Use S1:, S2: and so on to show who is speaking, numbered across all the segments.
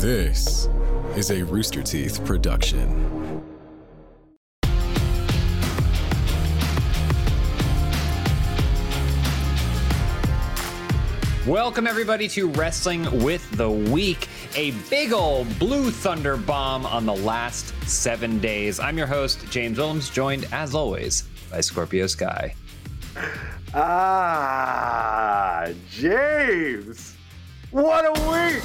S1: This is a Rooster Teeth production.
S2: Welcome, everybody, to Wrestling with the Week, a big old blue thunder bomb on the last seven days. I'm your host, James Willems, joined as always by Scorpio Sky.
S3: Ah, James. What a week.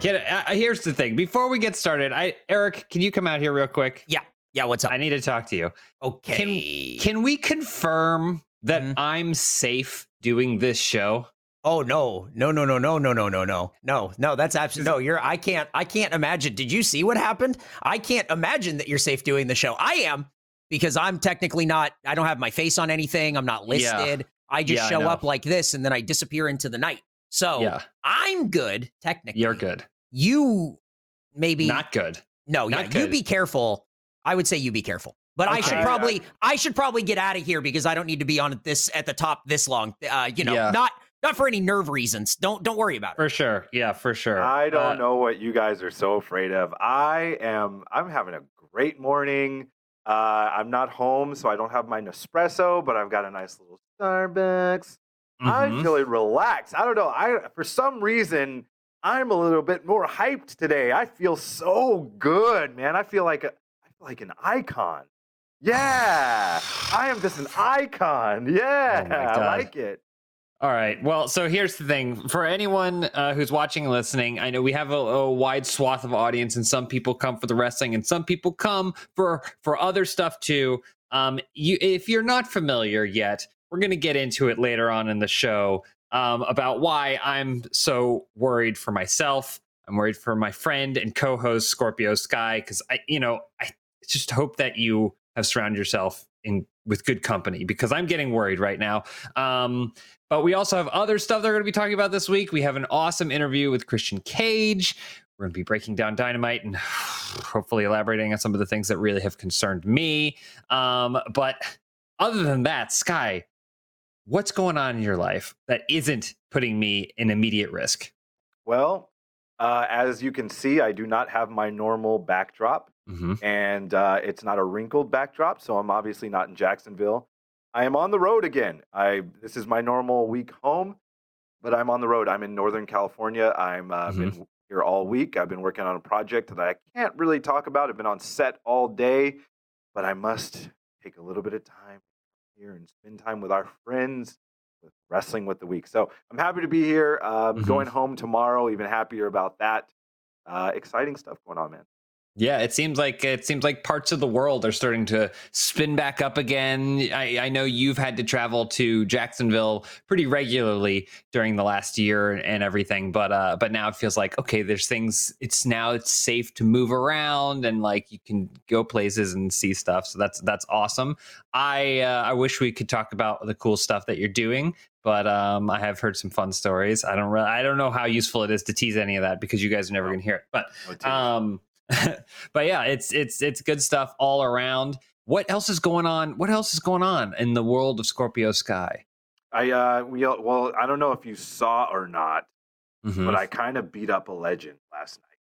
S2: Get uh, here's the thing. Before we get started, I Eric, can you come out here real quick?
S4: Yeah. Yeah. What's up?
S2: I need to talk to you.
S4: Okay.
S2: Can can we confirm that
S4: Mhm.
S2: I'm safe doing this show?
S4: oh no, no, no, no, no, no, no, no, no, no, no. That's absolutely no. You're. I can't. I can't imagine. Did you see what happened? I can't imagine that you're safe doing the show. I am because I'm technically not. I don't have my face on anything. I'm not
S2: Yeah.
S4: listed. I just
S2: Yeah,
S4: show
S2: know.
S4: up like this and then I disappear into the night. So
S2: yeah,
S4: I'm good technically.
S2: you're good.
S4: You maybe
S2: Not good.
S4: No,
S2: not
S4: yeah,
S2: good.
S4: you be careful. I would say you be careful. But I should probably I should probably get out of here because I don't need to be on this at the top this long. Uh, you know,
S2: Yeah.
S4: not not for any nerve reasons. Don't don't worry about it.
S2: For sure. Yeah, for sure.
S3: I don't
S2: Uh,
S3: know what you guys are so afraid of. I am. I'm having a great morning. Uh, I'm not home, so I don't have my Nespresso, but I've got a nice little Starbucks.
S2: Mhm.
S3: I'm feeling relaxed. I don't know. I for some reason I'm a little bit more hyped today. I feel so good, man. I feel like a, I feel like an icon. Yeah, I am just an icon. Yeah,
S2: Oh
S3: I like it.
S2: All right. Well, so here's the thing for anyone uh, who's watching and listening. I know we have a, a wide swath of audience, and some people come for the wrestling, and some people come for for other stuff too. Um, you, if you're not familiar yet, we're going to get into it later on in the show um, about why I'm so worried for myself. I'm worried for my friend and co-host Scorpio Sky because I, you know, I just hope that you have surrounded yourself in with good company because I'm getting worried right now. Um, but we also have other stuff that we're going to be talking about this week. We have an awesome interview with Christian Cage. We're going to be breaking down Dynamite and hopefully elaborating on some of the things that really have concerned me. Um, but other than that, Sky, what's going on in your life that isn't putting me in immediate risk?
S3: Well, uh, as you can see, I do not have my normal backdrop,
S2: hmm
S3: and uh, it's not a wrinkled backdrop, so I'm obviously not in Jacksonville. I am on the road again. I this is my normal week home, but I'm on the road. I'm in Northern California. I'm uh, been here all week. I've been working on a project that I can't really talk about. I've been on set all day, but I must take a little bit of time here and spend time with our friends with wrestling with the week. So I'm happy to be here. Um,
S2: Mhm.
S3: Going home tomorrow, even happier about that. Uh, exciting stuff going on, man.
S2: Yeah, it seems like it seems like parts of the world are starting to spin back up again. I, I know you've had to travel to Jacksonville pretty regularly during the last year and everything, but uh, but now it feels like okay, there's things. It's now it's safe to move around and like you can go places and see stuff. So that's that's awesome. I uh, I wish we could talk about the cool stuff that you're doing, but um, I have heard some fun stories. I don't really I don't know how useful it is to tease any of that because you guys are never going to hear it, but. Um, but yeah, it's it's it's good stuff all around. What else is going on? What else is going on in the world of Scorpio Sky?
S3: I uh, we well, I don't know if you saw or not,
S2: Mhm.
S3: but I kind of beat up a legend last night.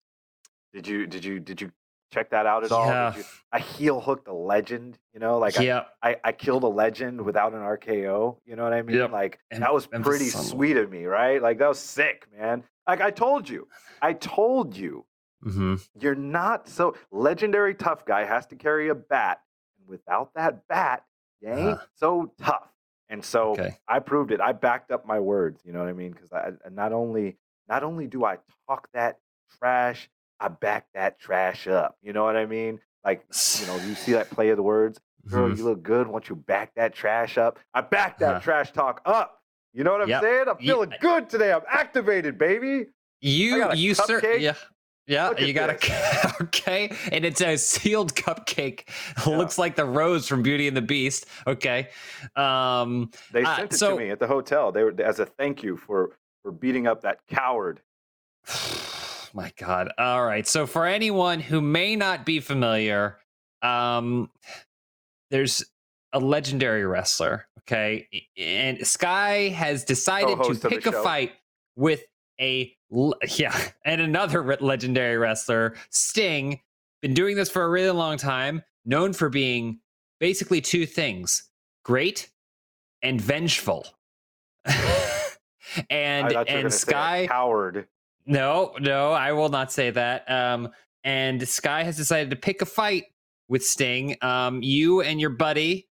S3: Did you did you did you check that out at all?
S2: Yeah.
S3: you- I heel hooked a legend. You know, like I,
S2: yeah,
S3: I, I killed a legend without an RKO. You know what I mean?
S2: Yep.
S3: Like
S2: Em-
S3: that was pretty sweet of me, right? Like that was sick, man. Like I told you, I told you,
S2: hmm
S3: you're not so legendary tough guy has to carry a bat, and without that bat, you ain't
S2: Uh-huh.
S3: so tough. And so
S2: Okay.
S3: I proved it. I backed up my words. You know what I mean? Because I, not only not only do I talk that trash, I back that trash up. You know what I mean? Like you know, you see that play of the words. Girl,
S2: Mhm.
S3: you look good. Once you back that trash up, I back that
S2: Uh-huh.
S3: trash talk up. You know what I'm
S2: Yep.
S3: saying? I'm feeling good today. I'm activated, baby.
S2: You you sir
S3: cupcake.
S2: yeah. Yeah,
S3: Look
S2: you got a okay, and it's a sealed cupcake.
S3: Yeah.
S2: Looks like the rose from Beauty and the Beast. Okay, um,
S3: They
S2: Uh,
S3: sent it
S2: so-
S3: to me at the hotel. They were as a thank you for for beating up that coward.
S2: My God. All right. So for anyone who may not be familiar, um, there's a legendary wrestler. Okay, and Sky has decided to
S3: Co-host the
S2: pick a
S3: show.
S2: fight with a yeah, and another legendary wrestler, Sting, been doing this for a really long time, known for being basically two things: great and vengeful. and and Sky
S3: coward.
S2: No, no, I will not say that. Um, and Sky has decided to pick a fight with Sting. Um, you and your buddy,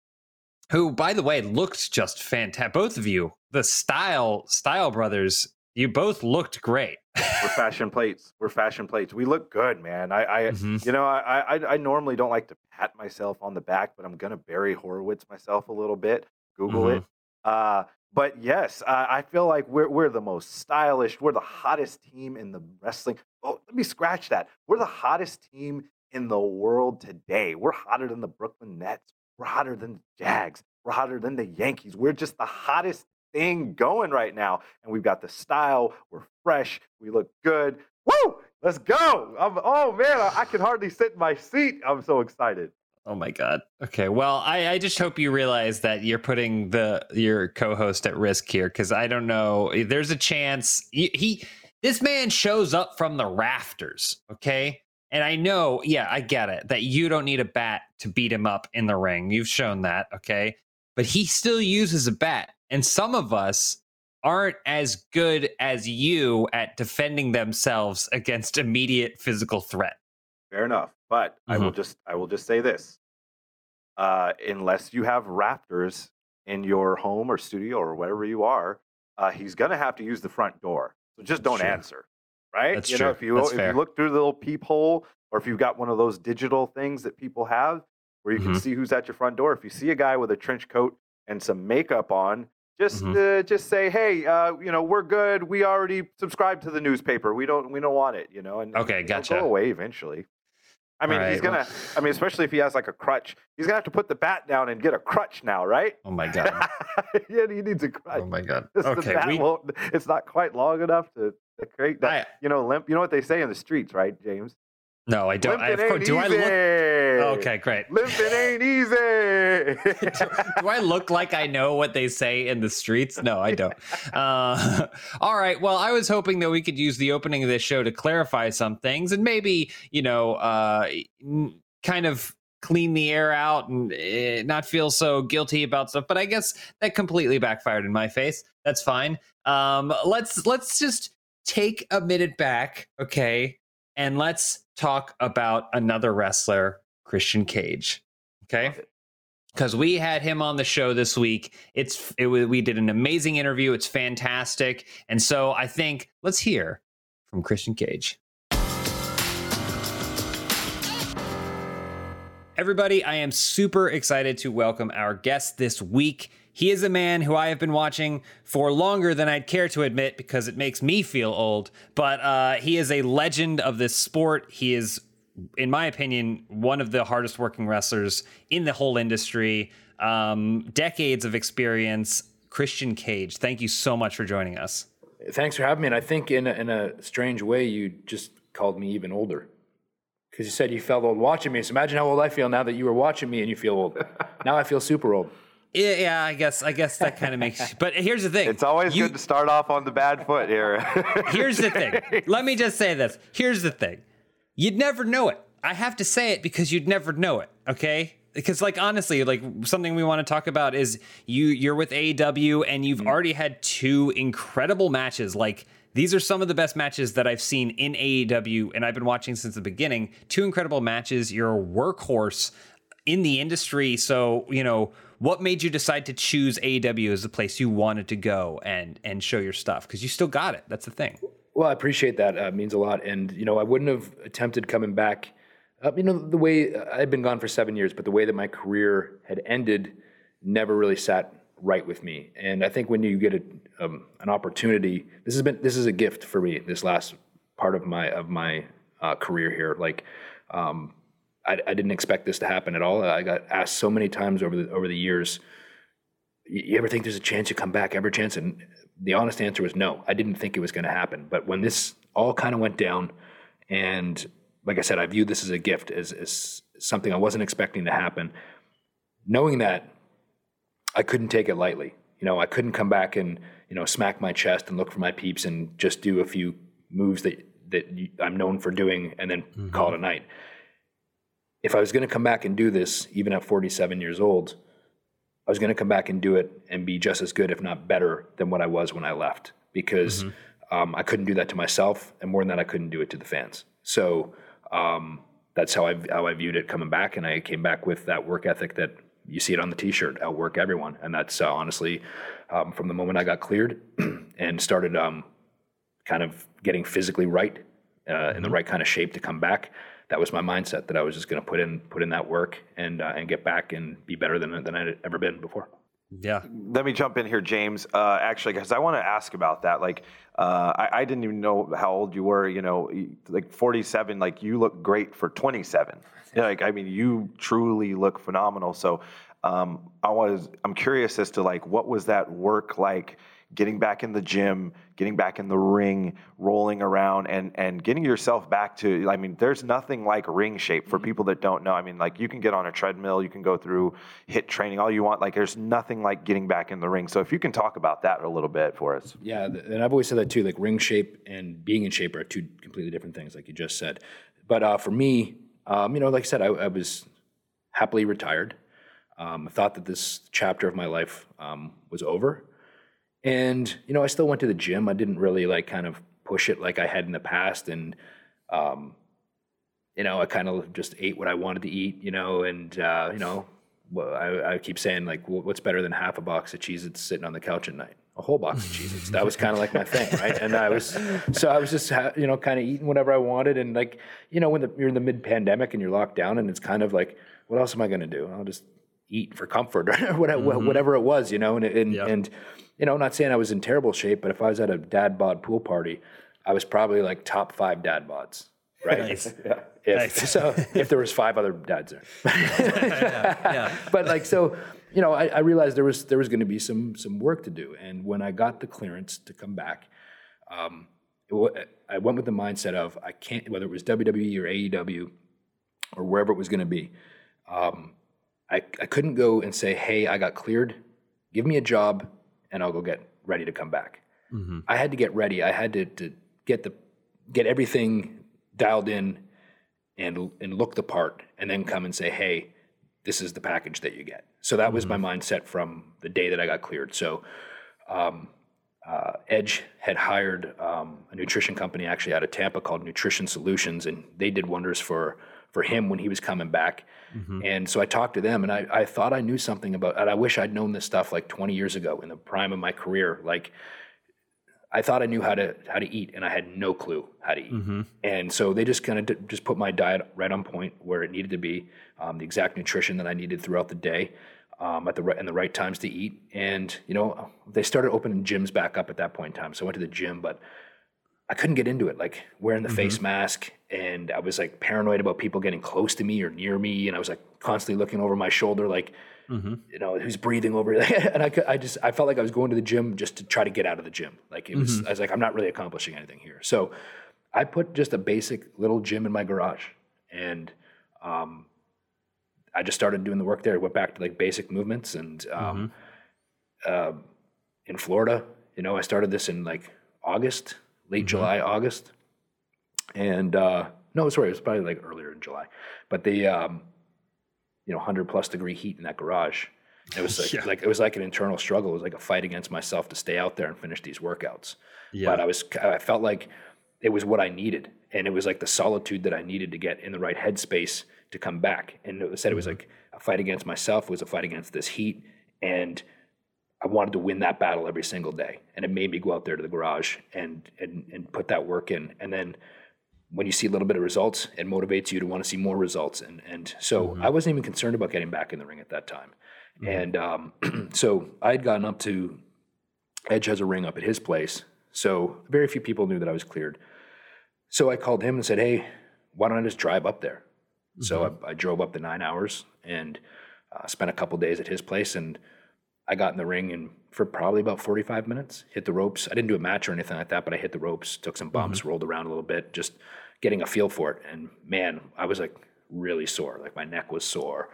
S2: who, by the way, looked just fantastic. Both of you, the style style brothers, you both looked great.
S3: We're fashion plates. We're fashion plates. We look good, man. I, I mm-hmm. you know, I, I, I normally don't like to pat myself on the back, but I'm gonna bury Horowitz myself a little bit. Google mm-hmm. it. Uh, but yes, uh, I feel like we're we're the most stylish. We're the hottest team in the wrestling. Oh, let me scratch that. We're the hottest team in the world today. We're hotter than the Brooklyn Nets. We're hotter than the Jags. We're hotter than the Yankees. We're just the hottest thing going right now. And we've got the style. We're fresh. We look good. Woo! Let's go. I'm, oh man, I, I can hardly sit in my seat. I'm so excited.
S2: Oh my god. Okay. Well, I, I just hope you realize that you're putting the your co-host at risk here because I don't know. Eh, there's a chance he, he this man shows up from the rafters. Okay. And I know, yeah, I get it that you don't need a bat to beat him up in the ring. You've shown that, okay? But he still uses a bat. And some of us aren't as good as you at defending themselves against immediate physical threat.
S3: Fair enough. But mm-hmm. I will mm-hmm. just I will just say this. Uh, unless you have raptors in your home or studio or wherever you are, uh, he's gonna have to use the front door. So just don't sure. answer right?
S2: That's
S3: you
S2: true.
S3: know, if you
S2: if
S3: you look through the little peephole, or if you've got one of those digital things that people have where you mm-hmm. can see who's at your front door, if you see a guy with a trench coat and some makeup on, just mm-hmm. uh, just say, hey, uh, you know, we're good. We already subscribed to the newspaper. We don't we don't want it, you know. And
S2: okay, gotcha.
S3: Go away eventually. I mean, right, he's gonna. Well, I mean, especially if he has like a crutch, he's gonna have to put the bat down and get a crutch now, right?
S2: Oh my god!
S3: yeah, he needs a crutch.
S2: Oh my god! Okay,
S3: we... it's not quite long enough to the great, that, I, you know, limp. You know what they say in the streets, right, James?
S2: No, I don't. I, of course, do easy. I look? Okay, great.
S3: Limping ain't easy.
S2: do, do, I look like I know what they say in the streets? No, I don't. Uh, all right. Well, I was hoping that we could use the opening of this show to clarify some things and maybe, you know, uh, kind of clean the air out and uh, not feel so guilty about stuff. But I guess that completely backfired in my face. That's fine. Um, let's let's just take a minute back, okay, and let's talk about another wrestler, Christian Cage. Okay. Because we had him on the show this week. It's it, we did an amazing interview. It's fantastic, and so I think let's hear from Christian Cage. Everybody, I am super excited to welcome our guest this week. He is a man who I have been watching for longer than I'd care to admit because it makes me feel old. But uh, he is a legend of this sport. He is, in my opinion, one of the hardest working wrestlers in the whole industry. Um, decades of experience. Christian Cage, thank you so much for joining us.
S5: Thanks for having me. And I think in a, in a strange way, you just called me even older because you said you felt old watching me. So imagine how old I feel now that you were watching me and you feel old. now I feel super old.
S2: Yeah, yeah, I guess I guess that kind of makes. But here's the thing:
S3: it's always you, good to start off on the bad foot here.
S2: here's the thing. Let me just say this. Here's the thing: you'd never know it. I have to say it because you'd never know it. Okay, because like honestly, like something we want to talk about is you you're with AEW and you've mm-hmm. already had two incredible matches. Like these are some of the best matches that I've seen in AEW, and I've been watching since the beginning. Two incredible matches. You're a workhorse in the industry, so you know what made you decide to choose AEW as the place you wanted to go and and show your stuff? Because you still got it. That's the thing.
S5: Well, I appreciate that. Uh, means a lot. And you know, I wouldn't have attempted coming back. Uh, you know, the way uh, I'd been gone for seven years, but the way that my career had ended never really sat right with me. And I think when you get a, um, an opportunity, this has been this is a gift for me. This last part of my of my uh, career here, like. Um, I, I, didn't expect this to happen at all. I got asked so many times over the over the years. You ever think there's a chance you come back? Ever chance? And the honest answer was no. I didn't think it was going to happen. But when this all kind of went down, and like I said, I viewed this as a gift, as, as something I wasn't expecting to happen. Knowing that, I couldn't take it lightly. You know, I couldn't come back and you know smack my chest and look for my peeps and just do a few moves that that I'm known for doing and then mm-hmm. call it a night. If I was going to come back and do this, even at 47 years old, I was going to come back and do it and be just as good, if not better, than what I was when I left because mm-hmm. um, I couldn't do that to myself, and more than that, I couldn't do it to the fans. So um, that's how I how I viewed it coming back, and I came back with that work ethic that you see it on the T-shirt, outwork everyone, and that's uh, honestly um, from the moment I got cleared and started um, kind of getting physically right uh, in the mm-hmm. right kind of shape to come back. That was my mindset that I was just going to put in put in that work and uh, and get back and be better than than I'd ever been before.
S2: Yeah.
S3: Let me jump in here, James. Uh, actually, because I want to ask about that. Like, uh, I, I, didn't even know how old you were. You know, like 47. Like, you look great for 27. like, I mean, you truly look phenomenal. So, um, I was. I'm curious as to like, what was that work like? Getting back in the gym, getting back in the ring, rolling around and and getting yourself back to I mean there's nothing like ring shape for mm-hmm. people that don't know. I mean like you can get on a treadmill, you can go through HIIT training all you want like there's nothing like getting back in the ring. So if you can talk about that a little bit for us.
S5: Yeah, and I've always said that too like ring shape and being in shape are two completely different things like you just said. But uh, for me, um, you know, like I said, I, I was happily retired. Um, I thought that this chapter of my life um, was over. And, you know, I still went to the gym. I didn't really like kind of push it like I had in the past. And, um, you know, I kind of just ate what I wanted to eat, you know, and, uh, you know, I, I, keep saying like, what's better than half a box of cheese that's sitting on the couch at night? A whole box of cheez That was kind of like my thing, right? And I was, so I was just, you know, kind of eating whatever I wanted. And like, you know, when the, you're in the mid pandemic and you're locked down and it's kind of like, what else am I going to do? I'll just eat for comfort or whatever, mm-hmm. whatever it was, you know, and, and, yep. and, you know, not saying I was in terrible shape, but if I was at a dad bod pool party, I was probably like top five dad bods, right?
S2: Nice.
S5: yeah. If, nice. So if there was five other dads there, yeah, yeah. but like so, you know, I, I, realized there was there was going to be some some work to do, and when I got the clearance to come back, um, it, I went with the mindset of I can't whether it was WWE or AEW or wherever it was going to be. Um, I, I couldn't go and say, hey, I got cleared. Give me a job and I'll go get ready to come back. Mm-hmm. I had to get ready. I had to, to get the get everything dialed in and and look the part and then come and say, "Hey, this is the package that you get." So that mm-hmm. was my mm-hmm. mindset from the day that I got cleared. So um, uh, Edge had hired um, a nutrition company actually out of Tampa called Nutrition Solutions, and they did wonders for for him when he was coming back. Mm-hmm. And so I talked to them and I, I thought I knew something about and I wish I'd known this stuff like 20 years ago in the prime of my career. Like I thought I knew how to how to eat and I had no clue how to eat. Mm-hmm. And so they just kind of d- just put my diet right on point where it needed to be, um, the exact nutrition that I needed throughout the day. Um, at the right and the right times to eat, and you know they started opening gyms back up at that point in time. So I went to the gym, but I couldn't get into it, like wearing the mm-hmm. face mask, and I was like paranoid about people getting close to me or near me, and I was like constantly looking over my shoulder, like mm-hmm. you know who's breathing over, and I, I just I felt like I was going to the gym just to try to get out of the gym, like it was. Mm-hmm. I was like I'm not really accomplishing anything here, so I put just a basic little gym in my garage, and um, I just started doing the work there. I Went back to like basic movements, and um, uh, in Florida, you know, I started this in like August late mm-hmm. July, August. And uh, no, sorry, it was probably like earlier in July. But the um, you know, hundred plus degree heat in that garage. It was like, yeah. like it was like an internal struggle. It was like a fight against myself to stay out there and finish these workouts. Yeah. But I was I felt like it was what I needed. And it was like the solitude that I needed to get in the right headspace to come back. And it said it was mm-hmm. like a fight against myself, it was a fight against this heat. And I wanted to win that battle every single day, and it made me go out there to the garage and and and put that work in. And then when you see a little bit of results, it motivates you to want to see more results. And and so mm-hmm. I wasn't even concerned about getting back in the ring at that time. Mm-hmm. And um, so I had gotten up to Edge has a ring up at his place, so very few people knew that I was cleared. So I called him and said, "Hey, why don't I just drive up there?" Mm-hmm. So I, I, drove up the nine hours and uh, spent a couple days at his place and I got in the ring and for probably about 45 minutes, hit the ropes. I didn't do a match or anything like that, but I hit the ropes, took some bumps, mm-hmm. rolled around a little bit, just getting a feel for it. And man, I was like really sore. Like my neck was sore,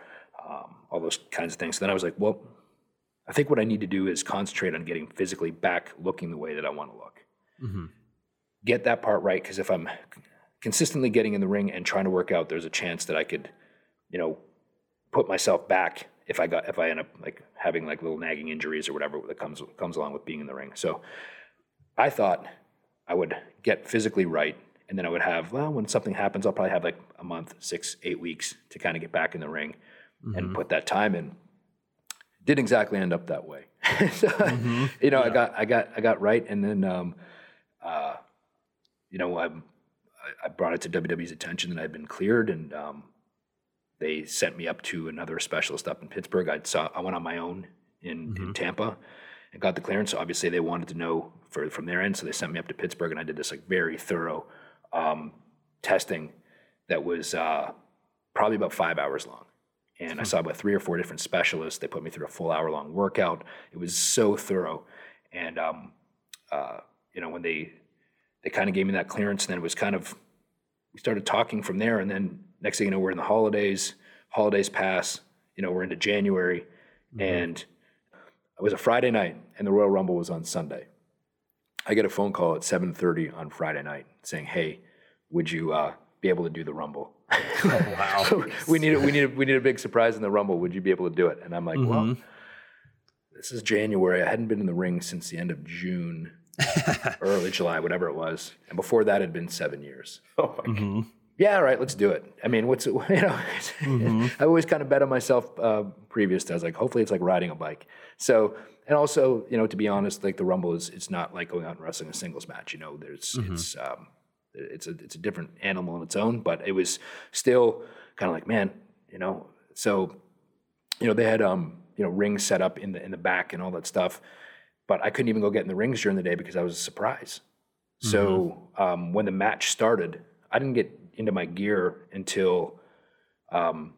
S5: um, all those kinds of things. So then I was like, well, I think what I need to do is concentrate on getting physically back looking the way that I want to look.
S2: Mm-hmm.
S5: Get that part right because if I'm consistently getting in the ring and trying to work out, there's a chance that I could, you know, put myself back if I got if I end up like having like little nagging injuries or whatever that comes comes along with being in the ring. So I thought I would get physically right and then I would have well when something happens I'll probably have like a month, 6, 8 weeks to kind of get back in the ring
S2: Mm-hmm.
S5: and put that time in. Didn't exactly end up that way. so,
S2: Mm-hmm.
S5: you know, I got I got I got right and then um uh you know, I I brought it to WWE's attention that I'd been cleared and um they sent me up to another specialist up in Pittsburgh. I saw I went on my own in, in Tampa and got the clearance. Obviously, they wanted to know for, from their end, so they sent me up to Pittsburgh, and I did this like very thorough um, testing that was uh, probably about five hours long. And I saw about three or four different specialists. They put me through a full hour long workout. It was so thorough, and um, uh, you know when they they kind of gave me that clearance, and then it was kind of we started talking from there, and then next thing you know, we're in the holidays. Holidays pass. You know, we're into January, mm-hmm. and it was a Friday night, and the Royal Rumble was on Sunday. I get a phone call at 7:30 on Friday night saying, "Hey, would you uh, be able to do the Rumble?" wow. we need a, we need a, we need a big surprise in the Rumble. Would you be able to do it? And I'm like, well, mm-hmm. this is January. I hadn't been in the ring since the end of June, early July, whatever it was, and before that had been seven years.
S3: Oh my mm-hmm. god.
S5: Yeah, all right, let's do it. I mean, what's it, you know? I always kind of bet on myself uh, previous to. I was like, hopefully, it's like riding a bike. So, and also, you know, to be honest, like the Rumble is, it's not like going out and wrestling a singles match. You know, there's it's um, it's a it's a different animal on its own, but it was still kind of like, man, you know. So, you know, they had um, you know, rings set up in the in the back and all that stuff, but I couldn't even go get in the rings during the day because I was a surprise. So um, when the match started, I didn't get into my gear until um,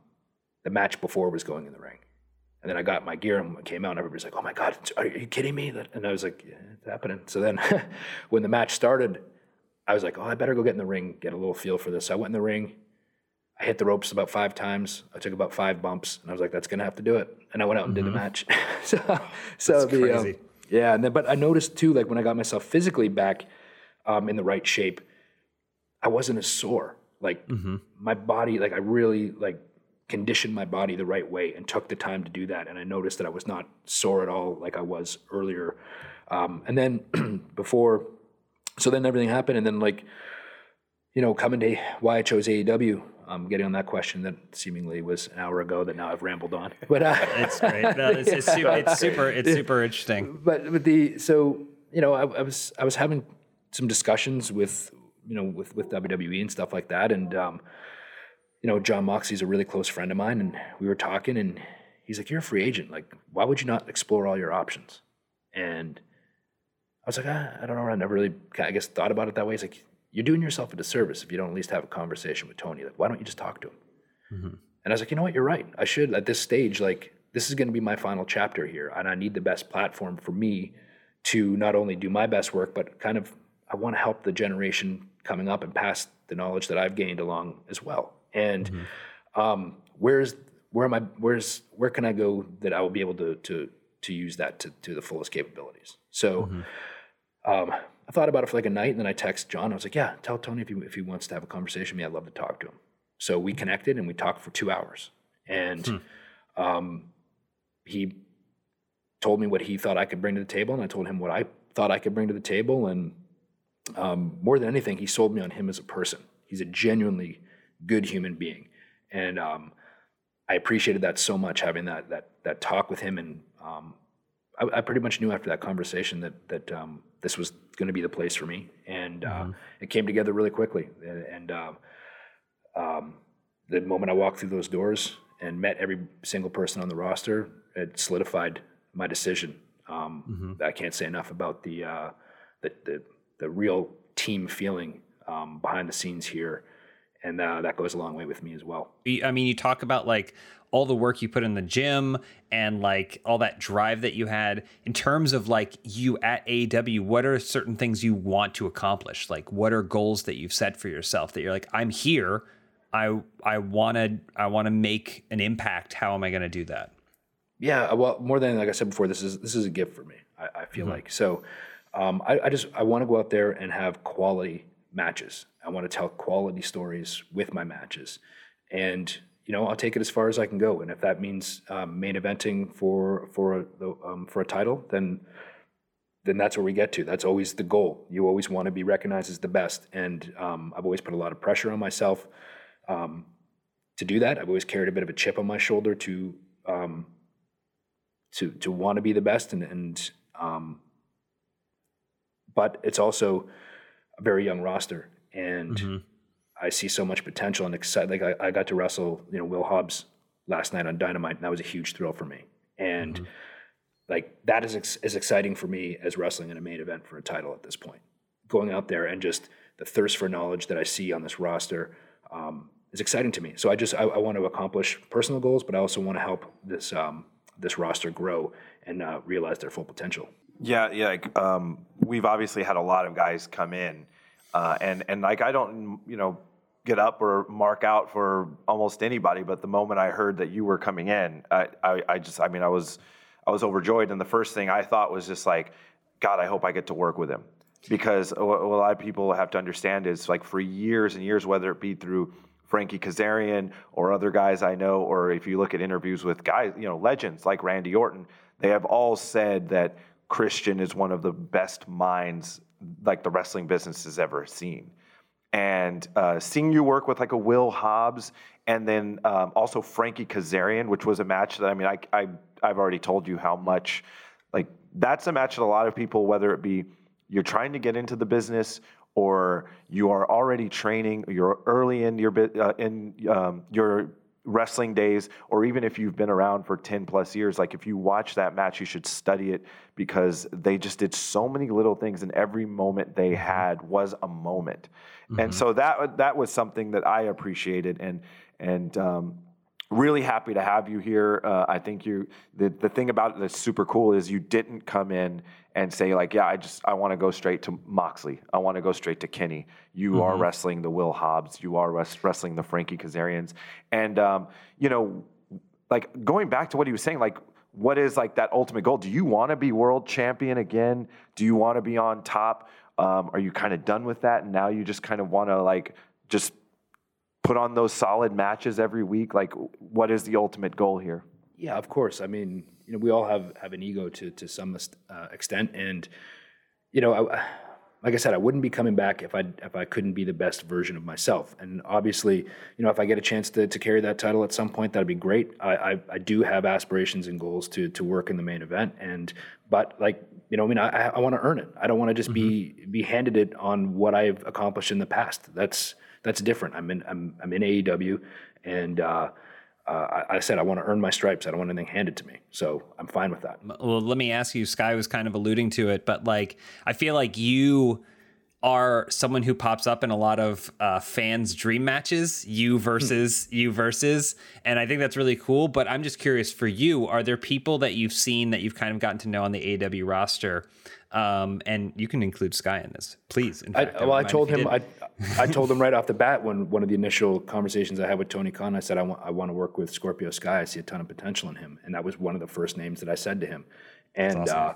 S5: the match before was going in the ring. And then I got my gear and came out, and everybody's like, "Oh my god, are you kidding me?" And I was like, "Yeah, it's happening." So then, when the match started, I was like, "Oh, I better go get in the ring, get a little feel for this." So I went in the ring. I hit the ropes about five times. I took about five bumps, and I was like, "That's gonna have to do it." And I went out and did the match. so, so the um,
S2: crazy.
S5: yeah, and then but I noticed too, like when I got myself physically back um, in the right shape, I wasn't as sore. Like my body, like I really like conditioned my body the right way and took the time to do that. And I noticed that I was not sore at all like I was earlier. Um, and then before, so then everything happened, and then like you know, coming to why I chose AEW. Um, getting on that question that seemingly was an hour ago that now I've rambled on. But uh,
S2: It's great. No, it's, it's, super, it's super. It's super interesting.
S5: but with the so you know I, I was I was having some discussions with you know with with WWE and stuff like that, and um, you know Jon Moxley's a really close friend of mine, and we were talking, and he's like, "You're a free agent. Like, why would you not explore all your options?" And I was like, ah, "I don't know. I never really, I guess, thought about it that way." He's like, "You're doing yourself a disservice if you don't at least have a conversation with Tony. Like, why don't you just talk to him?" And I was like, you know what, you're right. I should at this stage, like, this is going to be my final chapter here, and I need the best platform for me to not only do my best work, but kind of I want to help the generation coming up and pass the knowledge that I've gained along as well. And um, where's where am I? Where's where can I go that I will be able to to to use that to to the fullest capabilities? So. Um, I thought about it for like a night, and then I text John. I was like, "Yeah, tell Tony if he if he wants to have a conversation with me, I'd love to talk to him." So we connected and we talked for two hours, and um, he told me what he thought I could bring to the table, and I told him what I thought I could bring to the table. And um, more than anything, he sold me on him as a person. He's a genuinely good human being, and um, I appreciated that so much having that that that talk with him. And um, I, I pretty much knew after that conversation that that um, this was going to be the place for me, and uh, it came together really quickly. And, and um, um, the moment I walked through those doors and met every single person on the roster, it solidified my decision. Um, I can't say enough about the, uh, the the the real team feeling um, behind the scenes here, and uh, that goes a long way with me as well.
S2: I mean, you talk about like all the work you put in the gym and like all that drive that you had in terms of like you at AEW. What are certain things you want to accomplish? Like, what are goals that you've set for yourself that you're like, I'm here. I I want to I want to make an impact. How am I going to do that?
S5: yeah, well, more than like I said before, this is this is a gift for me. I, I feel mm-hmm. like so. Um, I, I just I want to go out there and have quality matches. I want to tell quality stories with my matches, and you know I'll take it as far as I can go. And if that means um, main eventing for for the um, for a title, then then that's where we get to. That's always the goal. You always want to be recognized as the best, and um, I've always put a lot of pressure on myself um, to do that. I've always carried a bit of a chip on my shoulder to um, to to want to be the best, and and um, but it's also a very young roster, and mm-hmm. I see so much potential and excited. Like I, I, got to wrestle, you know, Will Hobbs last night on Dynamite, and that was a huge thrill for me. And mm-hmm. like that is ex- as exciting for me as wrestling in a main event for a title at this point. Going out there and just the thirst for knowledge that I see on this roster um, is exciting to me. So I just I, I, want to accomplish personal goals, but I also want to help this um, this roster grow and uh, realize their full potential.
S3: Yeah, yeah. Like, um, we've obviously had a lot of guys come in, uh, and and like I don't, you know, get up or mark out for almost anybody. But the moment I heard that you were coming in, I, I, I just, I mean, I was, I was overjoyed. And the first thing I thought was just like, God, I hope I get to work with him, because what a lot of people have to understand is like for years and years, whether it be through Frankie Kazarian or other guys I know, or if you look at interviews with guys, you know, legends like Randy Orton, they have all said that Christian is one of the best minds like the wrestling business has ever seen. And uh, seeing you work with like a Will Hobbs and then um, also Frankie Kazarian, which was a match that I mean, I, I I've already told you how much like that's a match that a lot of people, whether it be you're trying to get into the business or you are already training, you're early in your uh, in um, your wrestling days, or even if you've been around for 10 plus years, like if you watch that match, you should study it because they just did so many little things and every moment they mm-hmm. had was a moment. Mm-hmm. And so that that was something that I appreciated and and um, really happy to have you here. Uh, I think you the the thing about it that's super cool is you didn't come in and say like, yeah, I just I want to go straight to Moxley. I want to go straight to Kenny. You mm-hmm. are wrestling the Will Hobbs. You are res- wrestling the Frankie Kazarians, and um, you know, like going back to what he was saying, like. What is like that ultimate goal? Do you want to be world champion again? Do you want to be on top? Um, are you kind of done with that, and now you just kind of want to like just put on those solid matches every week? Like, what is the ultimate goal here?
S5: Yeah, of course. I mean, you know, we all have have an ego to to some uh, extent, and you know, I, like I said, I wouldn't be coming back if I if I couldn't be the best version of myself. And obviously, you know, if I get a chance to, to carry that title at some point, that'd be great. I, I, I do have aspirations and goals to to work in the main event, and but like you know, I mean, I, I want to earn it. I don't want to just mm-hmm. be be handed it on what I've accomplished in the past. That's that's different. I'm in I'm, I'm in AEW, and uh, uh, I, I, said I want to earn my stripes. I don't want anything handed to me, so I'm fine with that.
S2: Well, let me ask you. Sky was kind of alluding to it, but like I feel like you are someone who pops up in a lot of uh, fans' dream matches, you versus you versus, and I think that's really cool. But I'm just curious for you: are there people that you've seen that you've kind of gotten to know on the AEW roster um, and you can include Sky in this, please. In
S5: fact, I, well, I told him I, I told him right off the bat when one of the initial conversations I had with Tony Khan, I said I want I want to work with Scorpio Sky. I see a ton of potential in him, and that was one of the first names that I said to him. And awesome. uh,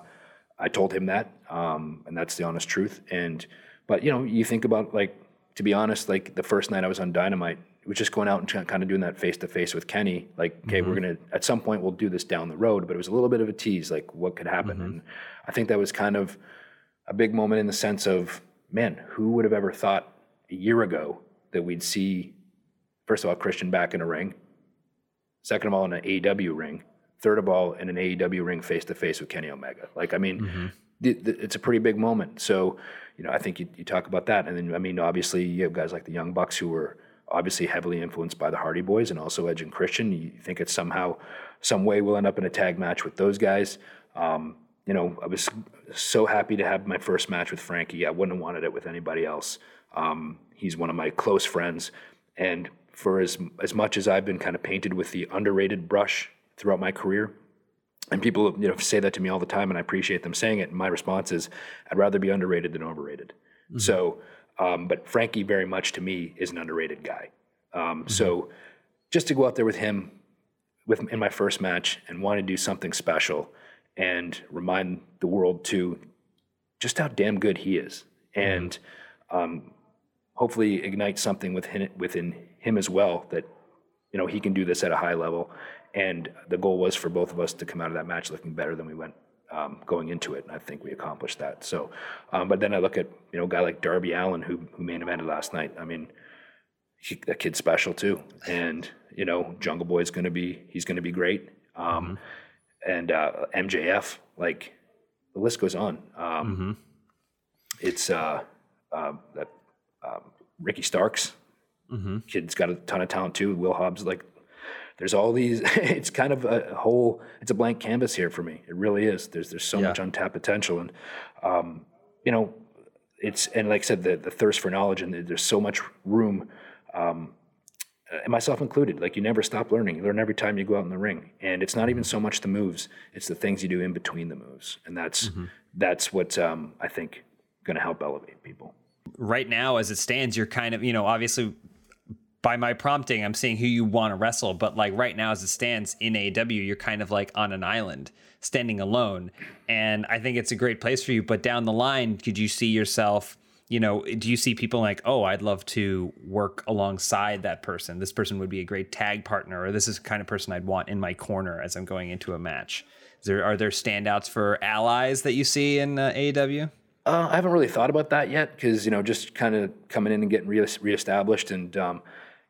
S5: I told him that, um, and that's the honest truth. And but you know, you think about like to be honest, like the first night I was on Dynamite, it was just going out and kind of doing that face to face with Kenny. Like, okay, mm-hmm. we're gonna at some point we'll do this down the road, but it was a little bit of a tease, like what could happen. Mm-hmm. And I think that was kind of a big moment in the sense of, man, who would have ever thought a year ago that we'd see, first of all, Christian back in a ring, second of all, in an AEW ring, third of all, in an AEW ring face to face with Kenny Omega. Like, I mean, mm-hmm. It's a pretty big moment. So, you know, I think you, you talk about that. And then, I mean, obviously, you have guys like the Young Bucks who were obviously heavily influenced by the Hardy Boys and also Edge and Christian. You think it's somehow, some way we'll end up in a tag match with those guys. Um, you know, I was so happy to have my first match with Frankie. I wouldn't have wanted it with anybody else. Um, he's one of my close friends, and for as as much as I've been kind of painted with the underrated brush throughout my career, and people you know say that to me all the time, and I appreciate them saying it. And my response is, I'd rather be underrated than overrated. Mm-hmm. So, um, but Frankie very much to me is an underrated guy. Um, mm-hmm. So, just to go out there with him with in my first match and want to do something special and remind the world to just how damn good he is, and um, hopefully ignite something within within him as well that you know he can do this at a high level. And the goal was for both of us to come out of that match looking better than we went um, going into it, and I think we accomplished that. So, um, but then I look at you know a guy like Darby Allin who who main evented last night. I mean, he, that kid's special too, and you know Jungle Boy's going to be he's going to be great, um, and uh, MJF like the list goes on. Um, It's uh, uh, that um, Ricky Starks kid's got a ton of talent too. Will Hobbs like there's all these it's kind of a whole it's a blank canvas here for me. It really is. There's there's so
S2: Yeah.
S5: much untapped potential. And um, you know it's and like i said the, the thirst for knowledge and there's so much room um, and myself included. Like you never stop learning. You learn every time you go out in the ring. And it's not even so much the moves it's the things you do in between the moves. And that's that's what um, i think going to help elevate people.
S2: Right now as it stands you're kind of you know obviously by my prompting i'm seeing who you want to wrestle but like right now as it stands in aew you're kind of like on an island standing alone. And i think it's a great place for you but down the line could you see yourself you know do you see people like oh i'd love to work alongside that person. This person would be a great tag partner or this is the kind of person i'd want in my corner as i'm going into a match. There are there standouts for allies that you see in uh, aew
S5: Uh, I haven't really thought about that yet because you know just kind of coming in and getting re- reestablished and um,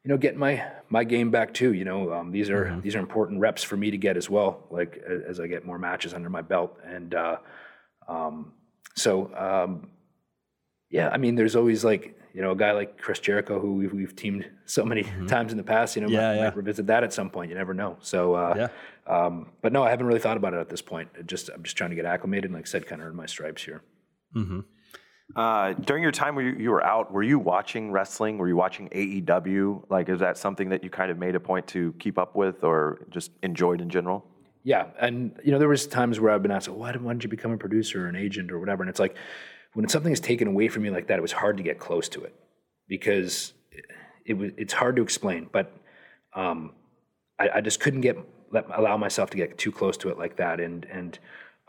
S5: you know getting my my game back too. You know um, these are these are important reps for me to get as well. Like as I get more matches under my belt and uh, um, so um, yeah, I mean there's always like you know a guy like Chris Jericho who we've, we've teamed so many times in the past. You know
S2: Yeah,
S5: might,
S2: yeah.
S5: might revisit that at some point. You never know. So uh,
S2: Yeah.
S5: Um, but no, I haven't really thought about it at this point. It just I'm just trying to get acclimated and like I said, kind of earn my stripes here.
S6: Uh, during your time where you, you were out, were you watching wrestling? Were you watching AEW? Like, is that something that you kind of made a point to keep up with, or just enjoyed in general?
S5: Yeah, and you know there was times where I've been asked, "Why, did- why didn't you become a producer or an agent or whatever?" And it's like when something is taken away from you like that, it was hard to get close to it because it, it was it's hard to explain. But um, I, I just couldn't get let, allow myself to get too close to it like that, and and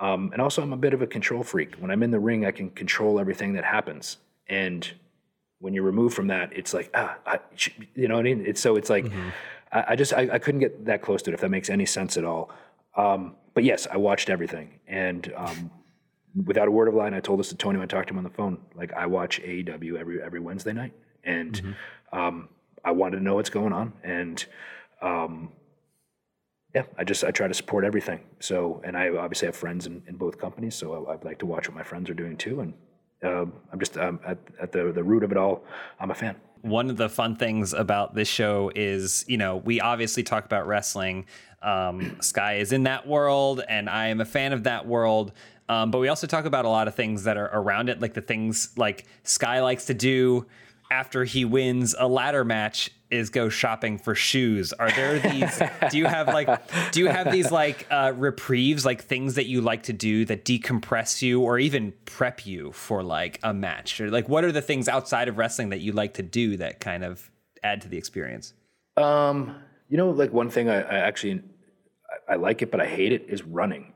S5: um, and also I'm a bit of a control freak. When I'm in the ring, I can control everything that happens, and when you're removed from that, it's like ah, I, you know what I mean. It's so it's like I, I just I, I couldn't get that close to it if that makes any sense at all. Um, but yes, I watched everything, and um, without a word of lie, and I told this to Tony when I talked to him on the phone. Like I watch AEW every every Wednesday night, and um, I wanted to know what's going on, and um, yeah, I just I try to support everything. So, and I obviously have friends in, in both companies, so I, I'd like to watch what my friends are doing too, and um, I'm just um, at at the the root of it all. I'm a fan.
S2: one of the fun things about this show is, you know, we obviously talk about wrestling. Um, Sky is in that world, and I am a fan of that world. Um, but we also talk about a lot of things that are around it, like the things like Sky likes to do after he wins a ladder match is go shopping for shoes. Are there these? do you have like? Do you have these like uh, reprieves, like things that you like to do that decompress you, or even prep you for like a match? Or like, what are the things outside of wrestling that you like to do that kind of add to the experience?
S5: Um, you know, like one thing I, I actually I, I like it, but I hate it is running.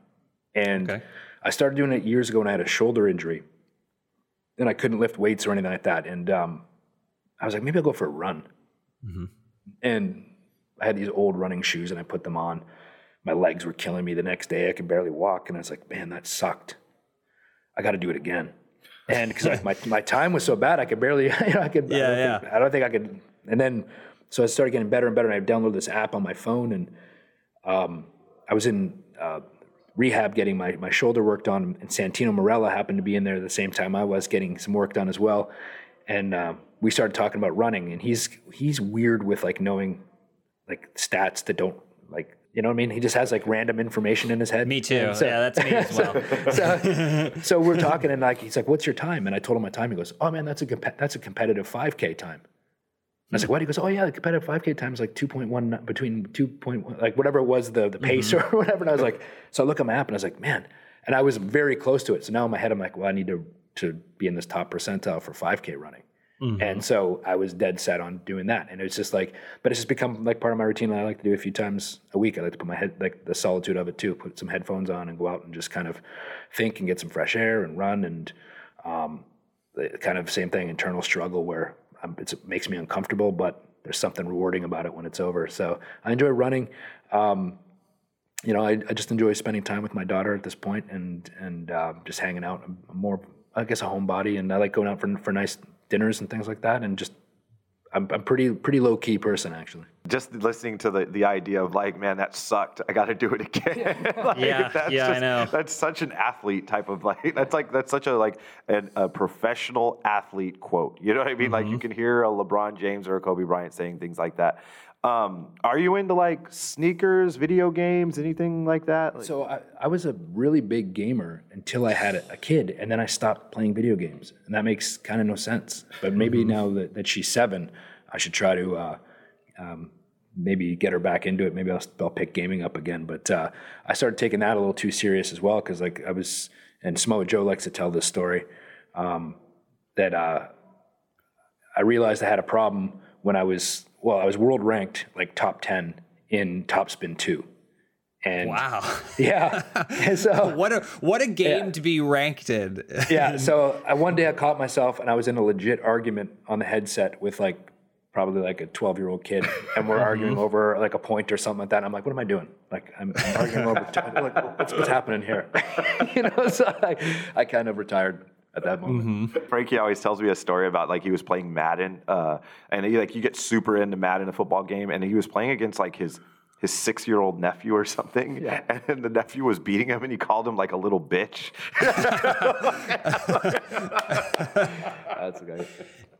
S5: And
S2: Okay.
S5: I started doing it years ago when I had a shoulder injury, and I couldn't lift weights or anything like that. And um, I was like, maybe I'll go for a run. And I had these old running shoes, and I put them on. My legs were killing me. The next day, I could barely walk, and I was like, man, that sucked. I got to do it again. And because my, my time was so bad, I could barely, you know, I could, I,
S2: Yeah,
S5: don't
S2: yeah.
S5: Think, I don't think I could. And then, so I started getting better and better. And I downloaded this app on my phone, and um, I was in uh, rehab getting my, my shoulder worked on. And Santino Marella happened to be in there at the same time I was getting some work done as well. And uh, we started talking about running, and he's he's weird with like knowing like stats that don't like you know what I mean. He just has like random information in his head.
S2: Me too.
S5: So-
S2: yeah, that's me as well.
S5: so, so we're talking, and like he's like, "What's your time?" And I told him my time. He goes, "Oh man, that's a comp- that's a competitive 5K time." And I was like, "What?" He goes, "Oh yeah, the competitive 5K time is like 2.1 between 2.1 like whatever it was the the pace mm-hmm. or whatever." And I was like, so I look at my app, and I was like, "Man," and I was very close to it. So now in my head, I'm like, "Well, I need to to be in this top percentile for 5K running."
S2: Mm-hmm.
S5: And so I was dead set on doing that. And it's just like, but it's just become like part of my routine. That I like to do a few times a week. I like to put my head, like the solitude of it too, put some headphones on and go out and just kind of think and get some fresh air and run. And um, kind of same thing, internal struggle where um, it makes me uncomfortable, but there's something rewarding about it when it's over. So I enjoy running. Um, you know, I, I just enjoy spending time with my daughter at this point and, and uh, just hanging out. I'm more, I guess, a homebody and I like going out for, for nice dinners and things like that. And just, I'm, I'm pretty pretty low key person actually.
S3: Just listening to the, the idea of like, man, that sucked. I got to do it again. like,
S2: Yeah,
S3: that's
S2: yeah, I know.
S3: That's such an athlete type of like. That's like that's such a like an, a professional athlete quote. You know what I mean? Like you mm-hmm. can hear a LeBron James or a Kobe Bryant saying things like that. Um, are you into like sneakers, video games, anything like that? Like-
S5: So I, I was a really big gamer until I had a, a kid, and then I stopped playing video games, and that makes kind of no sense. But maybe now that, that she's seven, I should try to uh, um, maybe get her back into it. Maybe I'll, I'll pick gaming up again. But uh, I started taking that a little too serious as well because like I was, and Samoa Joe likes to tell this story um, that uh, I realized I had a problem when I was well, I was world ranked like top ten in Topspin two. And
S2: Wow.
S5: yeah. And so
S2: what a what a game
S5: Yeah.
S2: to be ranked in.
S5: yeah. So I, one day I caught myself and I was in a legit argument on the headset with like probably like a 12 year old kid and we're uh-huh. arguing over like a point or something like that. And I'm like, what am I doing? Like I'm, I'm arguing over like what's, what's happening here? you know, so I, I kind of retired at that moment.
S3: Frankie always tells me a story about like he was playing Madden, uh, and he like you get super into Madden, a football game, and he was playing against like his his six year old nephew or something, and the nephew was beating him, and he called him like a little bitch.
S5: That's okay.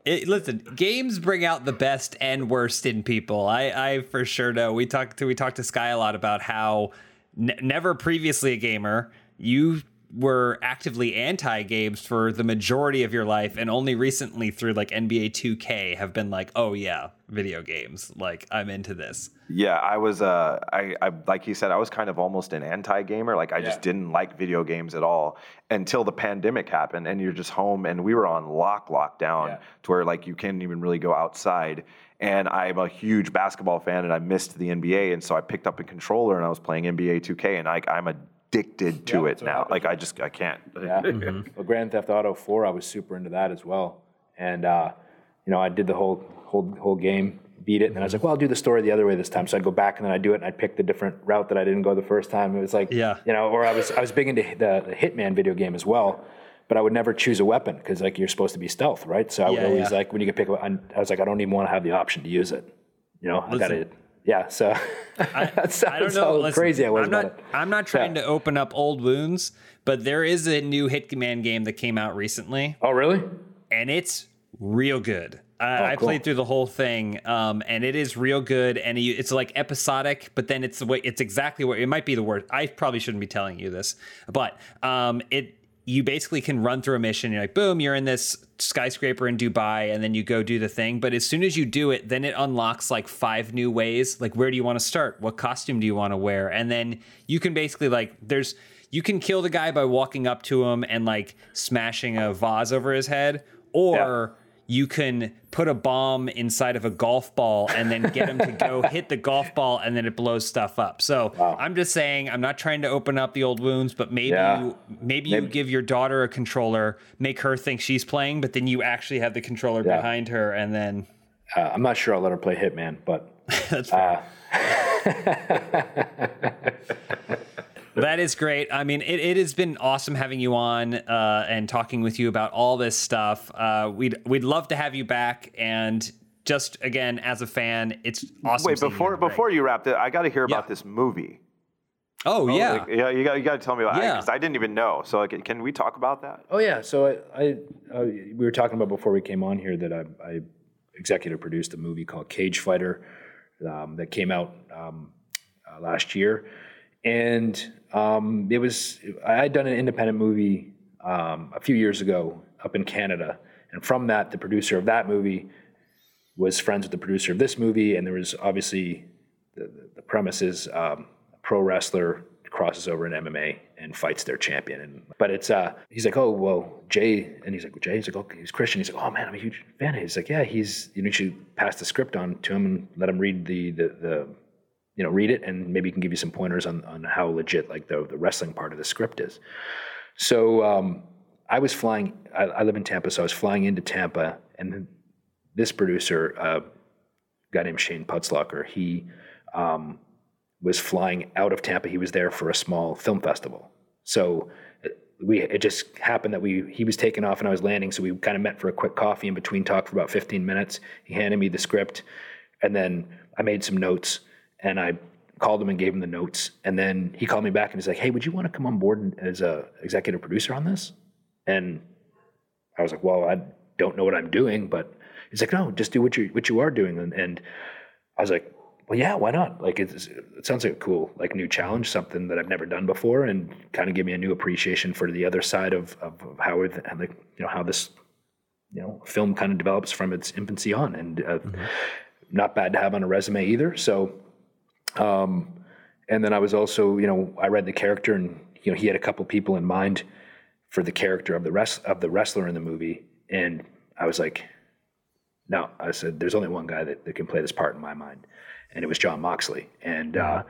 S2: It, listen, games bring out the best and worst in people. I, I for sure know. We talked to we talked to Sky a lot about how n- never previously a gamer, you were actively anti games for the majority of your life, and only recently through like NBA 2K have been like, oh yeah, video games. Like I'm into this.
S3: Yeah, I was. Uh, I, I like you said, I was kind of almost an anti-gamer. Like I just didn't like video games at all until the pandemic happened, and you're just home, and we were on lock lockdown
S5: Yeah.
S3: to where like you can't even really go outside. And I'm a huge basketball fan, and I missed the NBA, and so I picked up a controller and I was playing NBA 2K, and I, I'm addicted to
S5: Yeah,
S3: it now.
S5: happened
S3: Like
S5: to
S3: I just I can't.
S5: Yeah. Well, Grand Theft Auto 4, I was super into that as well. And, uh, you know, I did the whole, whole, whole game, beat it. And then I was like, well, I'll do the story the other way this time. So I'd go back and then I'd do it and I'd pick the different route that I didn't go the first time. It was like,
S2: Yeah.
S5: you know, or I was, I was big into the, the Hitman video game as well. But I would never choose a weapon because, like, you're supposed to be stealth, right? So I would
S2: Yeah,
S5: always,
S2: yeah.
S5: like, when you could pick up, I was like, I don't even want to have the option to use it. You know, I got to,
S2: Listen.
S5: Yeah. So that's,
S2: I don't know. Listen,
S5: crazy I was.
S2: I'm not. I'm not trying
S5: Yeah.
S2: to open up old wounds, but there is a new Hitman game that came out recently.
S5: Oh, really?
S2: and it's real good. I, I
S5: cool.
S2: played through the whole thing, um, and it is real good. And it's like episodic, but then it's the way it's exactly what it might be the word. I probably shouldn't be telling you this, but um, it you basically can run through a mission. You're like, boom, you're in this skyscraper in Dubai, and then you go do the thing. But as soon as you do it, then it unlocks like five new ways. Like, where do you want to start? What costume do you want to wear? And then you can basically like there's you can kill the guy by walking up to him and like smashing a vase over his head, or you can put a bomb inside of a golf ball and then get him to go hit the golf ball and then it blows stuff up. So I'm just saying I'm not trying to open up the old wounds, but maybe
S5: Yeah.
S2: you maybe, you give your daughter a controller, make her think she's playing, but then you actually have the controller
S5: Yeah.
S2: behind her and then
S5: Uh, I'm not sure I'll let her play Hitman, but
S2: that's fair. That is great. I mean, it, it has been awesome having you on uh, and talking with you about all this stuff. Uh, we'd we'd love to have you back. And just again, as a fan, it's awesome.
S3: Wait,
S2: seeing you
S3: before
S2: in the ring.
S3: before you wrap it, I got to hear
S2: Yeah.
S3: about this movie.
S2: oh yeah,
S3: Like, yeah, you got you got to tell me about it
S2: Yeah.
S3: because I didn't even know. So like, can we talk about that?
S5: Oh yeah, so I, I uh, we were talking about before we came on here that I, I executive produced a movie called Cage Fighter um, that came out um, uh, last year, and um, it was I had done an independent movie um, a few years ago up in Canada, and from that, the producer of that movie was friends with the producer of this movie, and there was obviously the, the premise is um, a pro wrestler crosses over in MMA and fights their champion. And but it's uh he's like, oh well, Jay, and he's like, Jay, he's like, oh, he's Christian. He's like, oh man, I'm a huge fan. He's like, yeah, he's you know, you should pass the script on to him and let him read the the the you know read it and maybe can give you some pointers on on how legit like the the wrestling part of the script is. So um, I was flying. I, I live in Tampa, so I was flying into Tampa, and this producer, uh, guy named Shane Putzlocker, he um, was flying out of Tampa. He was there for a small film festival. So we it just happened that we he was taking off and I was landing. So we kind of met for a quick coffee in between talk for about 15 minutes. He handed me the script, and then I made some notes and I called him and gave him the notes. And then he called me back and he's like, "Hey, would you want to come on board as a executive producer on this?" And I was like, "Well, I don't know what I'm doing, but." He's like, "No, just do what you what you are doing." And, and I was like, well, yeah, why not? Like it sounds like a cool, like new challenge, something that I've never done before, and kind of give me a new appreciation for the other side of of, how it, like you know how this you know film kind of develops from its infancy on, and uh, mm-hmm. not bad to have on a resume either. So, um, and then I was also you know I read the character, and you know he had a couple people in mind for the character of the rest of the wrestler in the movie, and I was like, no, I said there's only one guy that, that can play this part in my mind and it was Jon Moxley. And uh,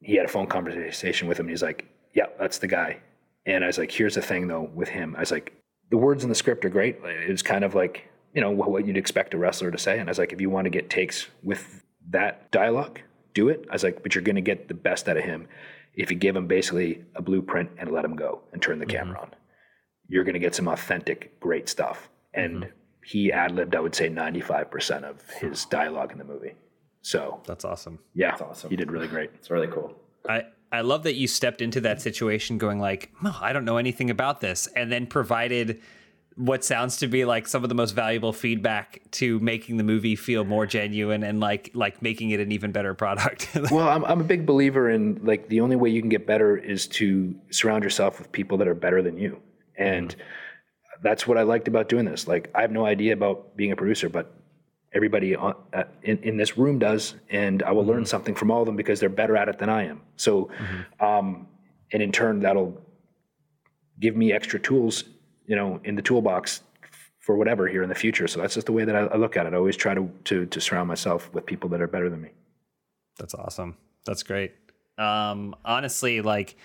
S5: he had a phone conversation with him. And he's like, "Yeah, that's the guy." And I was like, "Here's the thing, though, with him." I was like, "The words in the script are great. It was kind of like you know what you'd expect a wrestler to say." And I was like, "If you want to get takes with that dialogue, do it." I was like, "But you're going to get the best out of him if you give him basically a blueprint and let him go and turn the mm-hmm. camera on. You're going to get some authentic, great stuff." And mm-hmm. he ad libbed, I would say, 95% of his dialogue in the movie. So
S2: that's awesome.
S5: Yeah, that's awesome. He did really great.
S3: It's really cool.
S2: I I love that you stepped into that situation going like, oh, I don't know anything about this, and then provided what sounds to be like some of the most valuable feedback to making the movie feel more genuine and like like making it an even better product.
S5: well, I'm I'm a big believer in like the only way you can get better is to surround yourself with people that are better than you. And mm-hmm. that's what I liked about doing this. Like I have no idea about being a producer, but everybody on, uh, in, in this room does, and I will mm-hmm. learn something from all of them because they're better at it than I am. So, mm-hmm. um, and in turn, that'll give me extra tools, you know, in the toolbox for whatever here in the future. So that's just the way that I, I look at it. I always try to, to to surround myself with people that are better than me.
S2: That's awesome. That's great. Um, honestly, like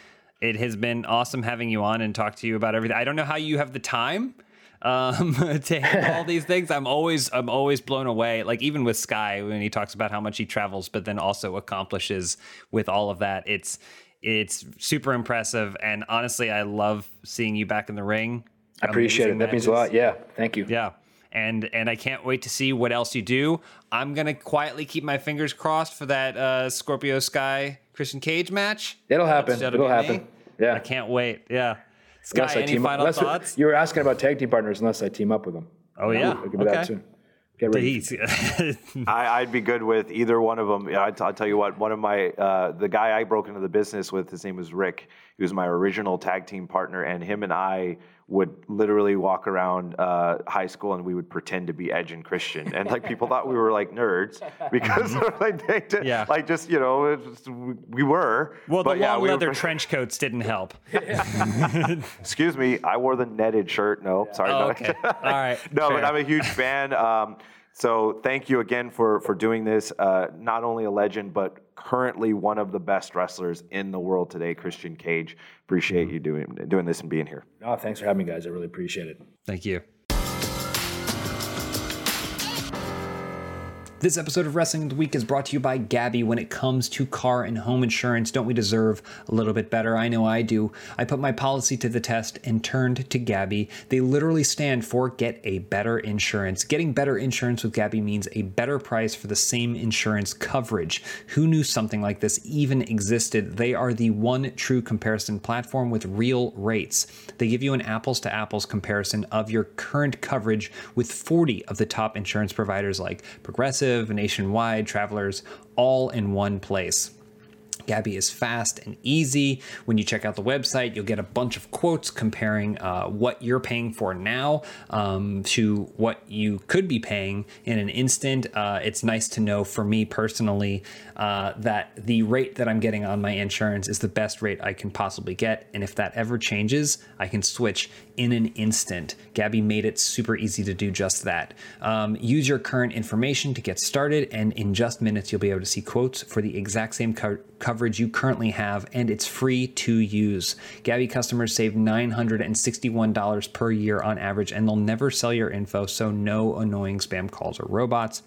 S2: it has been awesome having you on and talk to you about everything. I don't know how you have the time um, to handle all these things. I'm always I'm always blown away. Like even with Sky when he talks about how much he travels, but then also accomplishes with all of that. It's it's super impressive, and honestly, I love seeing you back in the ring.
S5: I appreciate it. That means a lot. Yeah, thank you.
S2: Yeah. And, and I can't wait to see what else you do. I'm gonna quietly keep my fingers crossed for that uh, Scorpio Sky Christian Cage match.
S5: It'll happen. It'll happen. Yeah,
S2: I can't wait. Yeah. Sky, unless any final
S5: unless
S2: thoughts?
S5: You were asking about tag team partners, unless I team up with them.
S2: Oh yeah,
S5: I'll give okay. that soon. Get ready.
S3: I, would be good with either one of them. I, will tell you what. One of my uh, the guy I broke into the business with, his name was Rick. He was my original tag team partner, and him and I would literally walk around uh, high school and we would pretend to be Edge and Christian, and like people thought we were like nerds because like they did, yeah. like just you know just, we were.
S2: Well, the long yeah, we leather were... trench coats didn't help.
S3: Excuse me, I wore the netted shirt. No, yeah. sorry.
S2: Oh, okay. All right.
S3: no, Fair. but I'm a huge fan. Um, so thank you again for for doing this. Uh, not only a legend, but currently one of the best wrestlers in the world today, Christian Cage. Appreciate mm-hmm. you doing doing this and being here.
S5: Oh, thanks for having me, guys. I really appreciate it.
S2: Thank you. This episode of Wrestling of the Week is brought to you by Gabi. When it comes to car and home insurance, don't we deserve a little bit better? I know I do. I put my policy to the test and turned to Gabi. They literally stand for Get a Better Insurance. Getting better insurance with Gabi means a better price for the same insurance coverage. Who knew something like this even existed? They are the one true comparison platform with real rates. They give you an apples to apples comparison of your current coverage with 40 of the top insurance providers like Progressive Nationwide, Travelers, all in one place. Gabi is fast and easy. When you check out the website, you'll get a bunch of quotes comparing uh, what you're paying for now um, to what you could be paying in an instant. Uh, it's nice to know for me personally uh, that the rate that I'm getting on my insurance is the best rate I can possibly get. And if that ever changes, I can switch in an instant. Gabi made it super easy to do just that. Um, use your current information to get started, and in just minutes, you'll be able to see quotes for the exact same co- coverage you currently have, and it's free to use. Gabi customers save $961 per year on average, and they'll never sell your info, so no annoying spam calls or robots.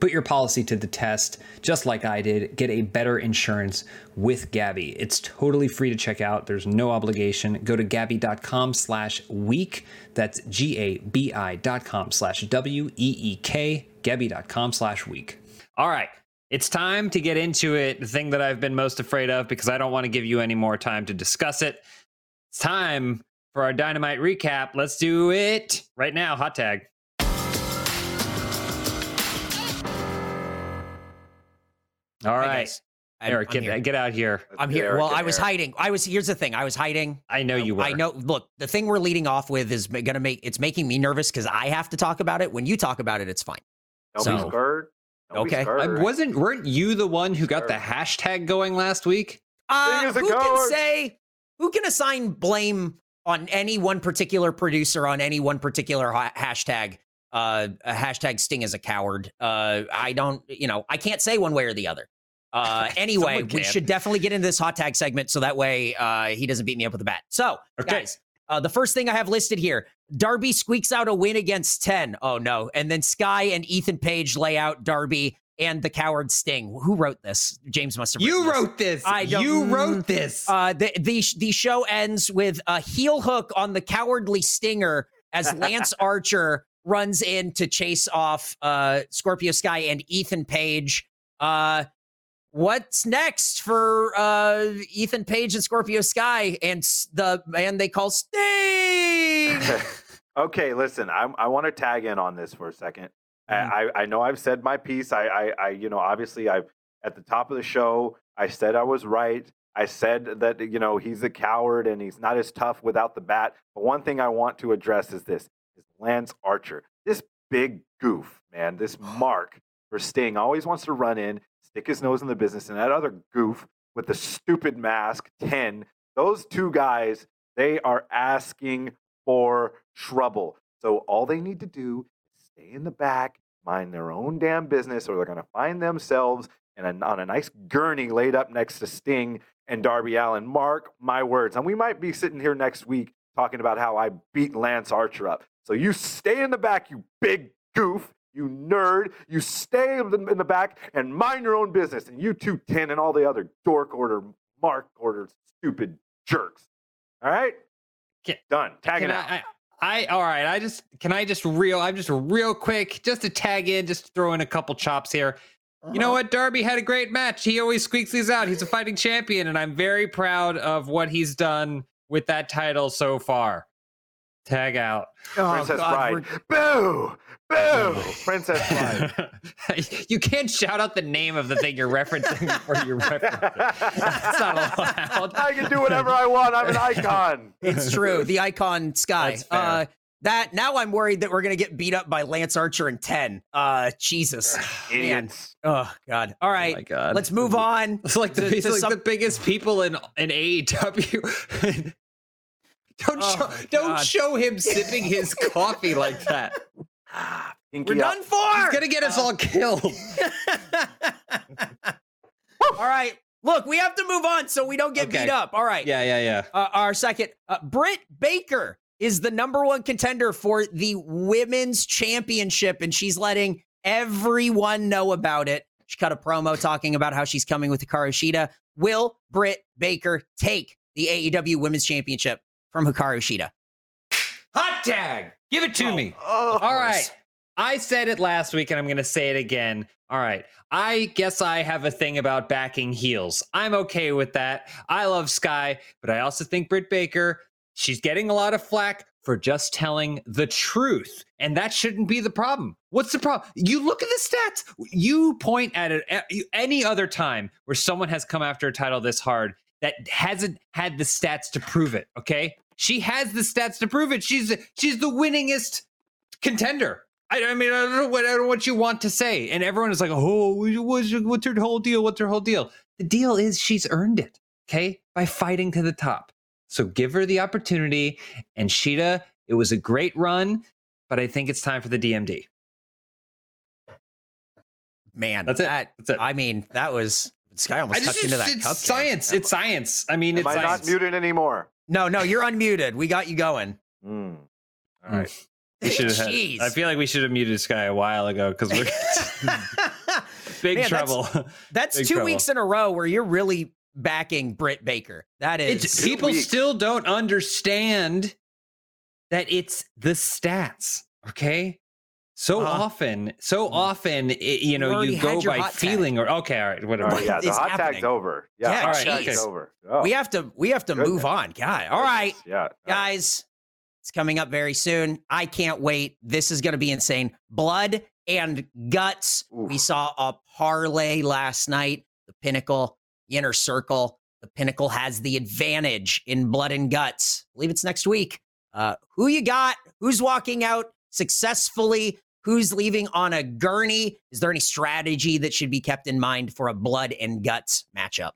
S2: Put your policy to the test, just like I did. Get a better insurance with Gabi. It's totally free to check out. There's no obligation. Go to Gabi.com slash week. That's G-A-B-I dot com slash W-E-E-K. Gabi.com slash week. All right. It's time to get into it. The thing that I've been most afraid of because I don't want to give you any more time to discuss it. It's time for our dynamite recap. Let's do it right now. Hot tag. All
S4: Hi,
S2: right.
S4: guys. I'm-
S2: Eric,
S4: I'm
S2: get,
S4: here.
S2: get out here.
S4: I'm here.
S3: Eric
S4: Well, I was
S3: here.
S4: hiding. I was. Here's the thing. I was hiding.
S2: I know um, you were.
S4: I know. Look, the thing we're leading off with is going to make it's making me nervous because I have to talk about it. When you talk about it, it's fine.
S3: Don't
S4: So-
S3: be scared. Don't
S4: Okay.
S2: I wasn't. Weren't you the one who got the hashtag going last week?
S4: Uh,
S3: Thing is
S4: who can say? Who can assign blame on any one particular producer on any one particular ha- hashtag? Uh, a hashtag Sting is a coward. Uh, I don't. You know, I can't say one way or the other. Uh, anyway, we should definitely get into this hot tag segment so that way uh, he doesn't beat me up with a bat. So,
S2: Okay.
S4: guys, uh, the first thing I have listed here Darby squeaks out a win against 10. Oh, no. And then Sky and Ethan Page lay out Darby and the coward Sting. Who wrote this? James must have
S2: You
S4: this.
S2: wrote this.
S4: I don't-
S2: you wrote this.
S4: Uh, the, the the show ends with a heel hook on the cowardly Stinger as Lance Archer runs in to chase off uh, Scorpio Sky and Ethan Page. Uh, what's next for uh, Ethan Page and Scorpio Sky and the man they call Sting?
S3: okay, listen, I, I want to tag in on this for a 2nd
S4: Mhm.
S3: I, I know I've said my piece. I, I, I, you know, obviously, I've at the top of the show, I said I was right. I said that you know he's a coward and he's not as tough without the bat. But one thing I want to address is this: is Lance Archer, this big goof, man, this mark for Sting, always wants to run in, stick his nose in the business, and that other goof with the stupid mask, ten. Those two guys, they are asking for trouble. So all they need to do is stay in the back, mind their own damn business, or they're going to find themselves in a, on a nice gurney laid up next to Sting and Darby Allin. Mark my words. And we might be sitting here next week talking about how I beat Lance Archer up. So you stay in the back, you big goof. You nerd, you stay in the back and mind your own business. And you two, 10 and all the other dork order, mark order, stupid jerks. All right?
S2: Can-
S3: Done. Tagging
S2: Can
S3: out.
S2: I, I, I, all right. I just can I just real. I'm just real quick, just to tag in, just throw in a couple chops here. You know uh-huh. what? Darby had a great match. He always squeaks these out. He's a fighting champion, and I'm very proud of what he's done with that title so far. Tag out.
S3: Princess Bride. Boo! Boo! Princess Bride.
S2: you can't shout out the name of the thing you're referencing before you reference it. That's not allowed.
S3: I can do whatever I want. I'm an icon.
S4: It's true. The icon Sky.
S2: That's fair.
S4: Uh, that now I'm worried that we're gonna get beat up by Lance Archer in 10. Uh, Jesus. Man. Oh God. All right.
S2: Oh my god.
S4: Let's move on.
S2: It's like the,
S4: to-
S2: it's
S4: to
S2: like
S4: some-
S2: the biggest people in in AEW. don't
S4: Oh
S2: show don't show him sipping his coffee like that.
S3: Pinky
S4: We're
S3: up.
S4: done for.
S2: He's gonna get us all killed.
S4: All right. Look, we have to move on so we don't get
S2: Okay.
S4: beat up. All right.
S2: yeah, yeah, yeah.
S4: Uh, our second, uh, Britt Baker is the number one contender for the women's championship, and she's letting everyone know about it. She cut a promo talking about how she's coming with Hikaru Shida. Will Britt Baker take the AEW Women's Championship from Hikaru Shida?
S2: Hot tag. Give it to oh, me.
S3: Oh,
S2: All right. I said it last week and I'm going to say it again. All right. I guess I have a thing about backing heels. I'm okay with that. I love Sky, but I also think Britt Baker, she's getting a lot of flack for just telling the truth. And that shouldn't be the problem. What's the problem? You look at the stats. You point at it any other time where someone has come after a title this hard that hasn't had the stats to prove it. Okay. She has the stats to prove it. She's she's the winningest contender. I, I mean, I don't know what I don't know what you want to say, and everyone is like, "Oh, what's, what's her whole deal? What's her whole deal?" The deal is she's earned it, okay, by fighting to the top. So give her the opportunity. And Shida, it was a great run, but I think it's time for the DMD.
S4: Man,
S2: That's it.
S4: that-
S2: That's it.
S4: I mean, that was Sky almost
S2: I just,
S4: touched into that
S2: it's
S4: cupcake.
S2: science. It's science. I mean,
S3: Am
S2: it's
S3: I
S2: science.
S3: not muted anymore?
S4: No, no, you're unmuted. We got you going.
S3: Mm. All right.
S2: We should have.
S4: Jeez.
S2: I feel like we should have muted Sky a while ago because we're big
S4: Man, that's-
S2: trouble.
S4: That's
S2: Big
S4: two
S2: trouble.
S4: weeks in a row where you're really backing Britt Baker. That is
S2: It's, people
S3: weeks.
S2: still don't understand that it's the stats. Okay. So
S4: Uh-huh.
S2: often, so often, it, you
S4: You
S2: know, you go by
S4: hot tag.
S2: feeling or okay, all right, whatever.
S3: right, yeah, the hot
S4: happening?
S3: tag's over. Yeah,
S4: Yeah,
S3: hot
S2: all right,
S3: tag's
S2: okay.
S3: over. Oh,
S4: we have to we have to
S3: Goodness.
S4: move on. God. All right.
S3: Yeah.
S4: Guys, it's coming up very soon. I can't wait. This is going to be insane. Blood and guts. We saw a parlay last night. The pinnacle, the inner circle. The pinnacle has the advantage in blood and guts. I believe it's next week. Uh, who you got? Who's walking out successfully? Who's leaving on a gurney? Is there any strategy that should be kept in mind for a blood and guts matchup?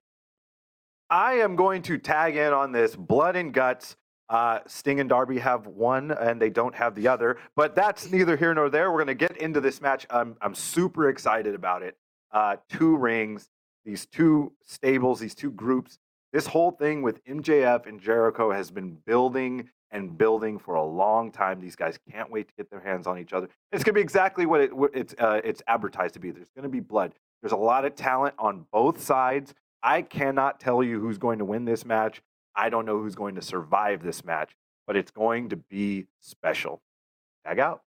S3: I am going to tag in on this blood and guts. Uh, Sting and Darby have one, and they don't have the other. But that's neither here nor there. We're going to get into this match. I'm I'm super excited about it. Uh, two rings, these two stables, these two groups. This whole thing with MJF and Jericho has been building and building for a long time. These guys can't wait to get their hands on each other. It's going to be exactly what, it, what it's uh, it's advertised to be. There's going to be blood. There's a lot of talent on both sides. I cannot tell you who's going to win this match. I don't know who's going to survive this match, but it's going to be special. Tag out.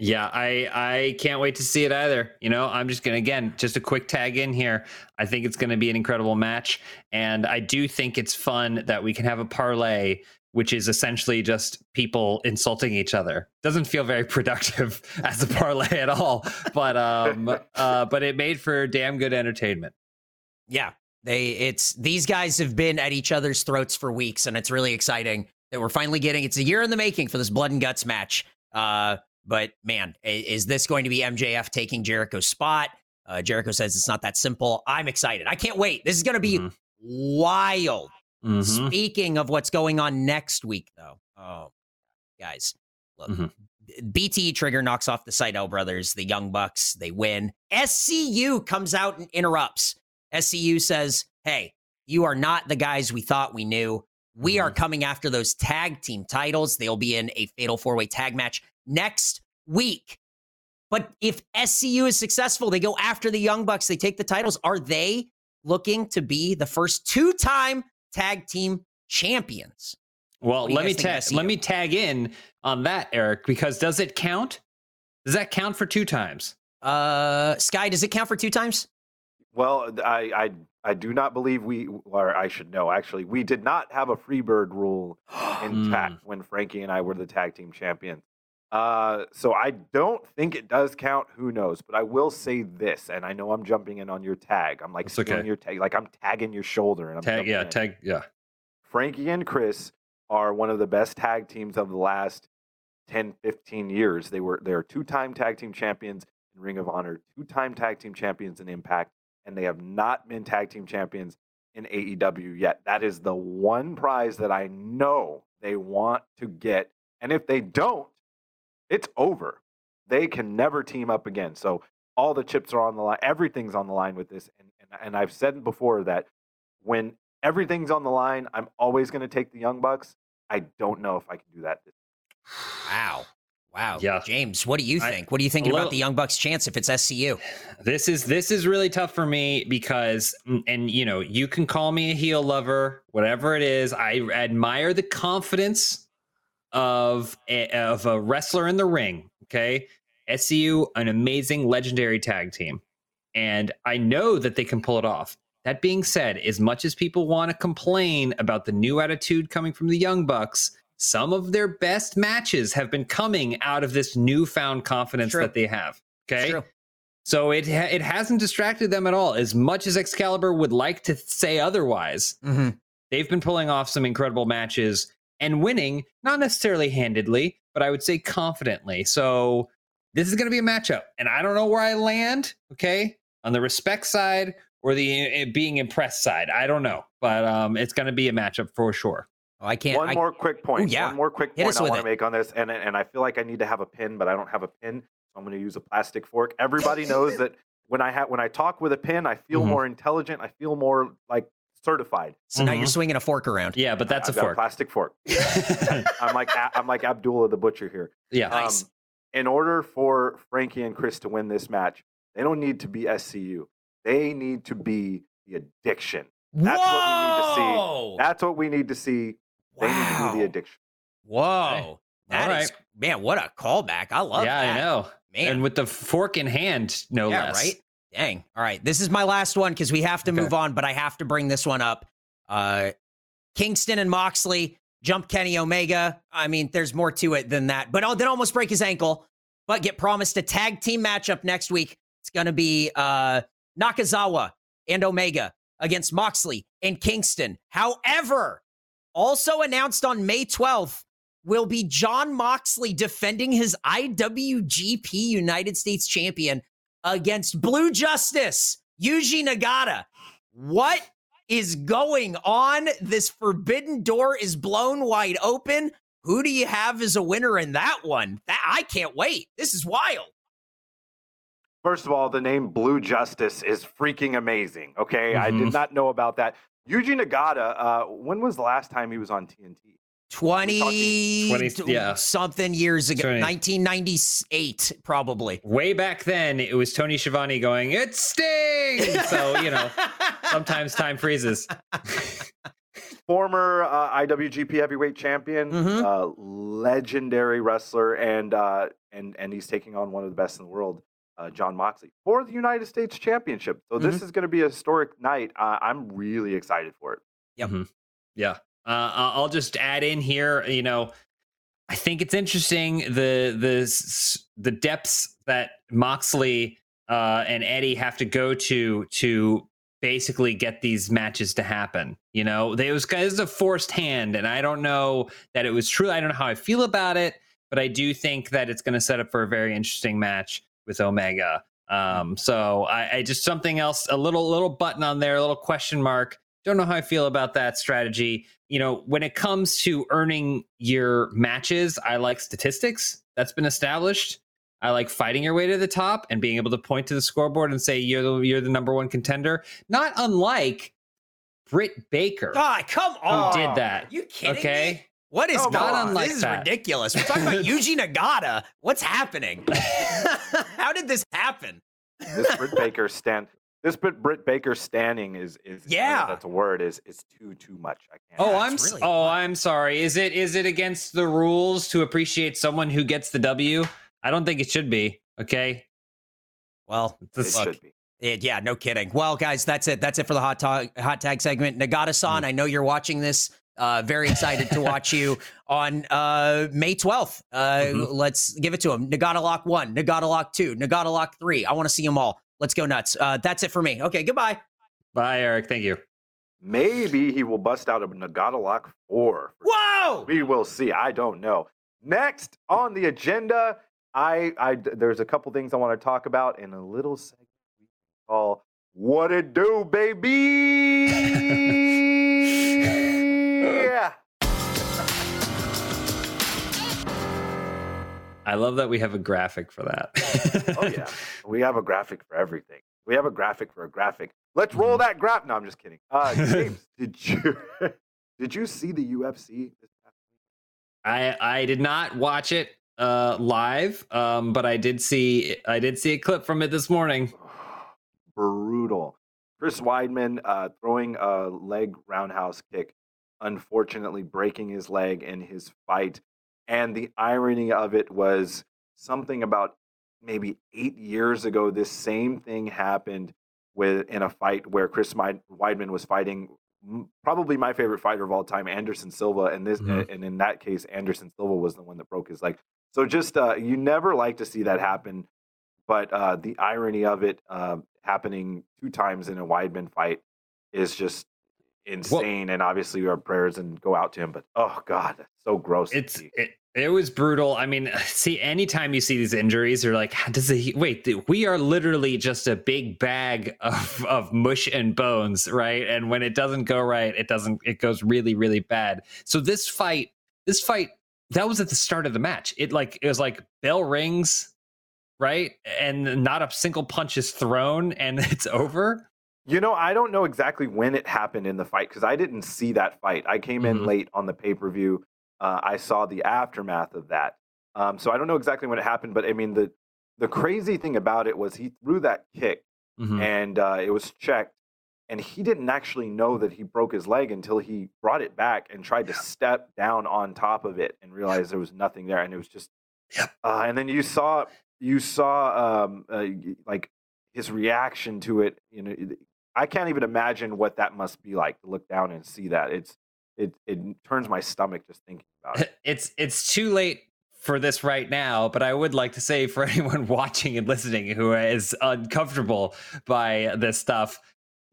S2: Yeah, I I can't wait to see it either. You know, I'm just gonna again just a quick tag in here. I think it's gonna be an incredible match, and I do think it's fun that we can have a parlay, which is essentially just people insulting each other. Doesn't feel very productive as a parlay at all, but um, uh, but it made for damn good entertainment.
S4: Yeah, they it's these guys have been at each other's throats for weeks, and it's really exciting that we're finally getting. It's a year in the making for this blood and guts match. Uh, but man, is this going to be MJF taking Jericho's spot? Uh, Jericho says it's not that simple. I'm excited. I can't wait. This is going to be
S2: Mhm.
S4: wild.
S2: Mhm.
S4: Speaking of what's going on next week, though, oh, guys, look,
S2: Mhm.
S4: BT Trigger knocks off the Sydal brothers, the Young Bucks, they win. SCU comes out and interrupts. SCU says, Hey, you are not the guys we thought we knew. We are coming after those tag team titles. They'll be in a fatal four way tag match next week. But if SCU is successful, they go after the Young Bucks, they take the titles. Are they looking to be the first two time tag team champions?
S2: Well,
S4: What do you
S2: let me
S4: guys
S2: tag let me tag in on that, Eric, because does it count? Does that count for two times?
S4: Uh, Sky, does it count for two times?
S3: Well, I, I I do not believe we, or I should know actually, we did not have a freebird rule in chat
S2: Mm.
S3: when Frankie and I were the tag team champions. Uh, so I don't think it does count. Who knows? But I will say this, and I know I'm jumping in on your tag. I'm like
S2: That's okay.
S3: your tag, like I'm tagging your shoulder, and I'm
S2: Tag, yeah,
S3: in.
S2: tag, yeah.
S3: Frankie and Chris are one of the best tag teams of the last 10, 15 years. They were they're two-time tag team champions in Ring of Honor, two-time tag team champions in Impact, and they have not been tag team champions in AEW yet. That is the one prize that I know they want to get. And if they don't, it's over. They can never team up again. So all the chips are on the line. Everything's on the line with this. And, and, and I've said before that when everything's on the line, I'm always going to take the Young Bucks. I don't know if I can do that. This
S4: Wow. Wow.
S2: Yeah.
S4: James, what do you
S2: I-
S4: think? what do you think
S2: a
S4: about the Young Bucks chance if it's SCU?
S2: This is this is really tough for me because mm, and you know, you can call me a heel lover, whatever it is. I admire the confidence of a, of a wrestler in the ring, okay? SCU an amazing legendary tag team. And I know that they can pull it off. That being said, as much as people want to complain about the new attitude coming from the Young Bucks, some of their best matches have been coming out of this newfound confidence
S4: True.
S2: that they have. Okay.
S4: True.
S2: So it ha- it hasn't distracted them at all. As much as Excalibur would like to say otherwise,
S4: Mhm.
S2: they've been pulling off some incredible matches and winning, not necessarily handedly, but I would say confidently. So this is going to be a matchup, and I don't know where I land. Okay, on the respect side or the uh, being impressed side, I don't know, but um, it's going to be a matchup for sure.
S4: Oh, I can't.
S3: One
S4: I,
S3: more quick point.
S4: Ooh, yeah.
S3: One more quick point I want to make on this, and and I feel like I need to have a pin, but I don't have a pin, so I'm going to use a plastic fork. Everybody knows that when I have when I talk with a pin, I feel
S2: Mhm.
S3: more intelligent. I feel more like certified.
S4: so now you're
S2: Mhm.
S4: swinging a fork around.
S2: Yeah, but that's
S3: I've
S2: a
S3: got
S2: fork.
S3: plastic fork. I'm like I'm like Abdullah the butcher here.
S2: yeah,
S4: Nice.
S3: Um, in order for Frankie and Chris to win this match, they don't need to be SCU. They need to be the addiction. That's what we need to see.
S4: Whoa!
S3: That's what we need to see. They need to
S4: Wow.
S3: be the addiction.
S4: Whoa. That
S2: All
S4: is man, what a callback. I love
S2: yeah,
S4: that.
S2: Yeah, I know.
S4: Man.
S2: And with the fork in hand, no
S4: yeah,
S2: less.
S4: right? Dang. All right. This is my last one because we have to
S2: Okay.
S4: move on, but I have to bring this one up. Uh Kingston and Moxley jump Kenny Omega. I mean, there's more to it than that, but oh, then almost break his ankle, but get promised a tag team matchup next week. It's going to be uh, Nakazawa and Omega against Moxley and Kingston. However, also announced on May 12th will be Jon Moxley defending his IWGP United States champion against Blue Justice, Yuji Nagata. What is going on? This forbidden door is blown wide open. Who do you have as a winner in that one? That I can't wait. This is wild.
S3: First of all, the name Blue Justice is freaking amazing. Okay, I
S2: Mhm.
S3: did not know about that. Yuji Nagata. Uh, when was the last time he was on TNT?
S4: 20,
S2: 20 yeah.
S4: something years ago,
S2: 20.
S4: 1998, probably.
S2: Way back then, it was Tony Schiavone going, "It stings." So you know, sometimes time freezes.
S3: Former uh, IWGP Heavyweight Champion,
S4: Mhm.
S3: uh, legendary wrestler, and uh, and and he's taking on one of the best in the world, uh, Jon Moxley, for the United States Championship. So this is going to be a historic night. Uh, I'm really excited for it.
S4: Yep.
S2: Mhm. Yeah. Uh, I'll just add in here. You know, I think it's interesting the the the depths that Moxley uh, and Eddie have to go to to basically get these matches to happen. You know, they it was of a forced hand, and I don't know that it was true. I don't know how I feel about it, but I do think that it's going to set up for a very interesting match with Omega. Um, so I, I just something else, a little little button on there, a little question mark. Don't know how I feel about that strategy. You know, when it comes to earning your matches, I like statistics. That's been established. I like fighting your way to the top and being able to point to the scoreboard and say you're the, you're the number one contender. Not unlike Britt Baker,
S4: God, come
S2: who
S4: on.
S2: did that.
S4: you kidding me?
S2: Okay,
S4: What is
S3: Come
S4: going
S2: on.
S4: on?
S2: Like
S4: This is
S2: that.
S4: ridiculous. We're talking about Yuji Nagata. What's happening? How did this happen?
S3: This Britt Baker stand. This Britt, Britt Baker standing is is I don't know if
S4: Yeah.
S3: that's a word is is too too much. I can't.
S2: Oh, I'm
S4: really
S2: oh. I'm sorry. Is it is it against the rules to appreciate someone who gets the W? I don't think it should be. Okay,
S4: Well,
S3: it should be.
S4: it- yeah, no kidding. Well, guys, that's it. That's it for the hot tag, hot tag segment. Nagata-san, I know you're watching this. Uh, very excited to watch you on uh, May 12th. Uh,
S2: Mhm.
S4: Let's give it to him. Nagata Lock 1, Nagata Lock 2, Nagata Lock 3. I want to see them all. Let's go nuts. Uh, that's it for me. Okay, goodbye.
S2: bye, Eric. Thank you.
S3: Maybe he will bust out a Nagata Lock four.
S4: Whoa!
S3: We will see. I don't know. Next on the agenda, I, I there's a couple things I want to talk about in a little segment we call "What It Do, Baby."
S2: I love that we have a graphic for that.
S3: Oh yeah. We have a graphic for everything. We have a graphic for a graphic. Let's roll that graph. No, I'm just kidding. Uh, James, did you did you see the UFC? this past week?
S2: I I did not watch it uh live, um, but I did see I did see a clip from it this morning.
S3: brutal. Chris Weidman uh, throwing a leg roundhouse kick, unfortunately breaking his leg in his fight. And the irony of it was something about maybe eight years ago. This same thing happened with in a fight where Chris Weid- Weidman was fighting probably my favorite fighter of all time, Anderson Silva, and this
S2: Mhm.
S3: and in that case, Anderson Silva was the one that broke his leg. So just uh, you never like to see that happen, but uh, the irony of it uh, happening two times in a Weidman fight is just insane. and obviously, our prayers and go out to him. But oh god, that's so gross.
S2: It's it, it was brutal. I mean, see, anytime you see these injuries, you're like, does he wait? We are literally just a big bag of of mush and bones, right? And when it doesn't go right, it doesn't. It goes really, really bad. So this fight, this fight, that was at the start of the match. It like it was like bell rings, right, and not a single punch is thrown, and it's over.
S3: You know, I don't know exactly when it happened in the fight because I didn't see that fight. I came in
S2: Mhm.
S3: late on the pay per view. Uh, I saw the aftermath of that, um, so I don't know exactly when it happened. But I mean, the the crazy thing about it was he threw that kick
S2: Mhm.
S3: and uh, it was checked, and he didn't actually know that he broke his leg until he brought it back and tried to step down on top of it and realized there was nothing there, and it was just.
S2: Yep.
S3: Uh, and then you saw you saw um, uh, like his reaction to it. You know, it- I can't even imagine what that must be like to look down and see that. It's it it turns my stomach just thinking about it.
S2: it's it's too late for this right now but i would like to say for anyone watching and listening who is uncomfortable by this stuff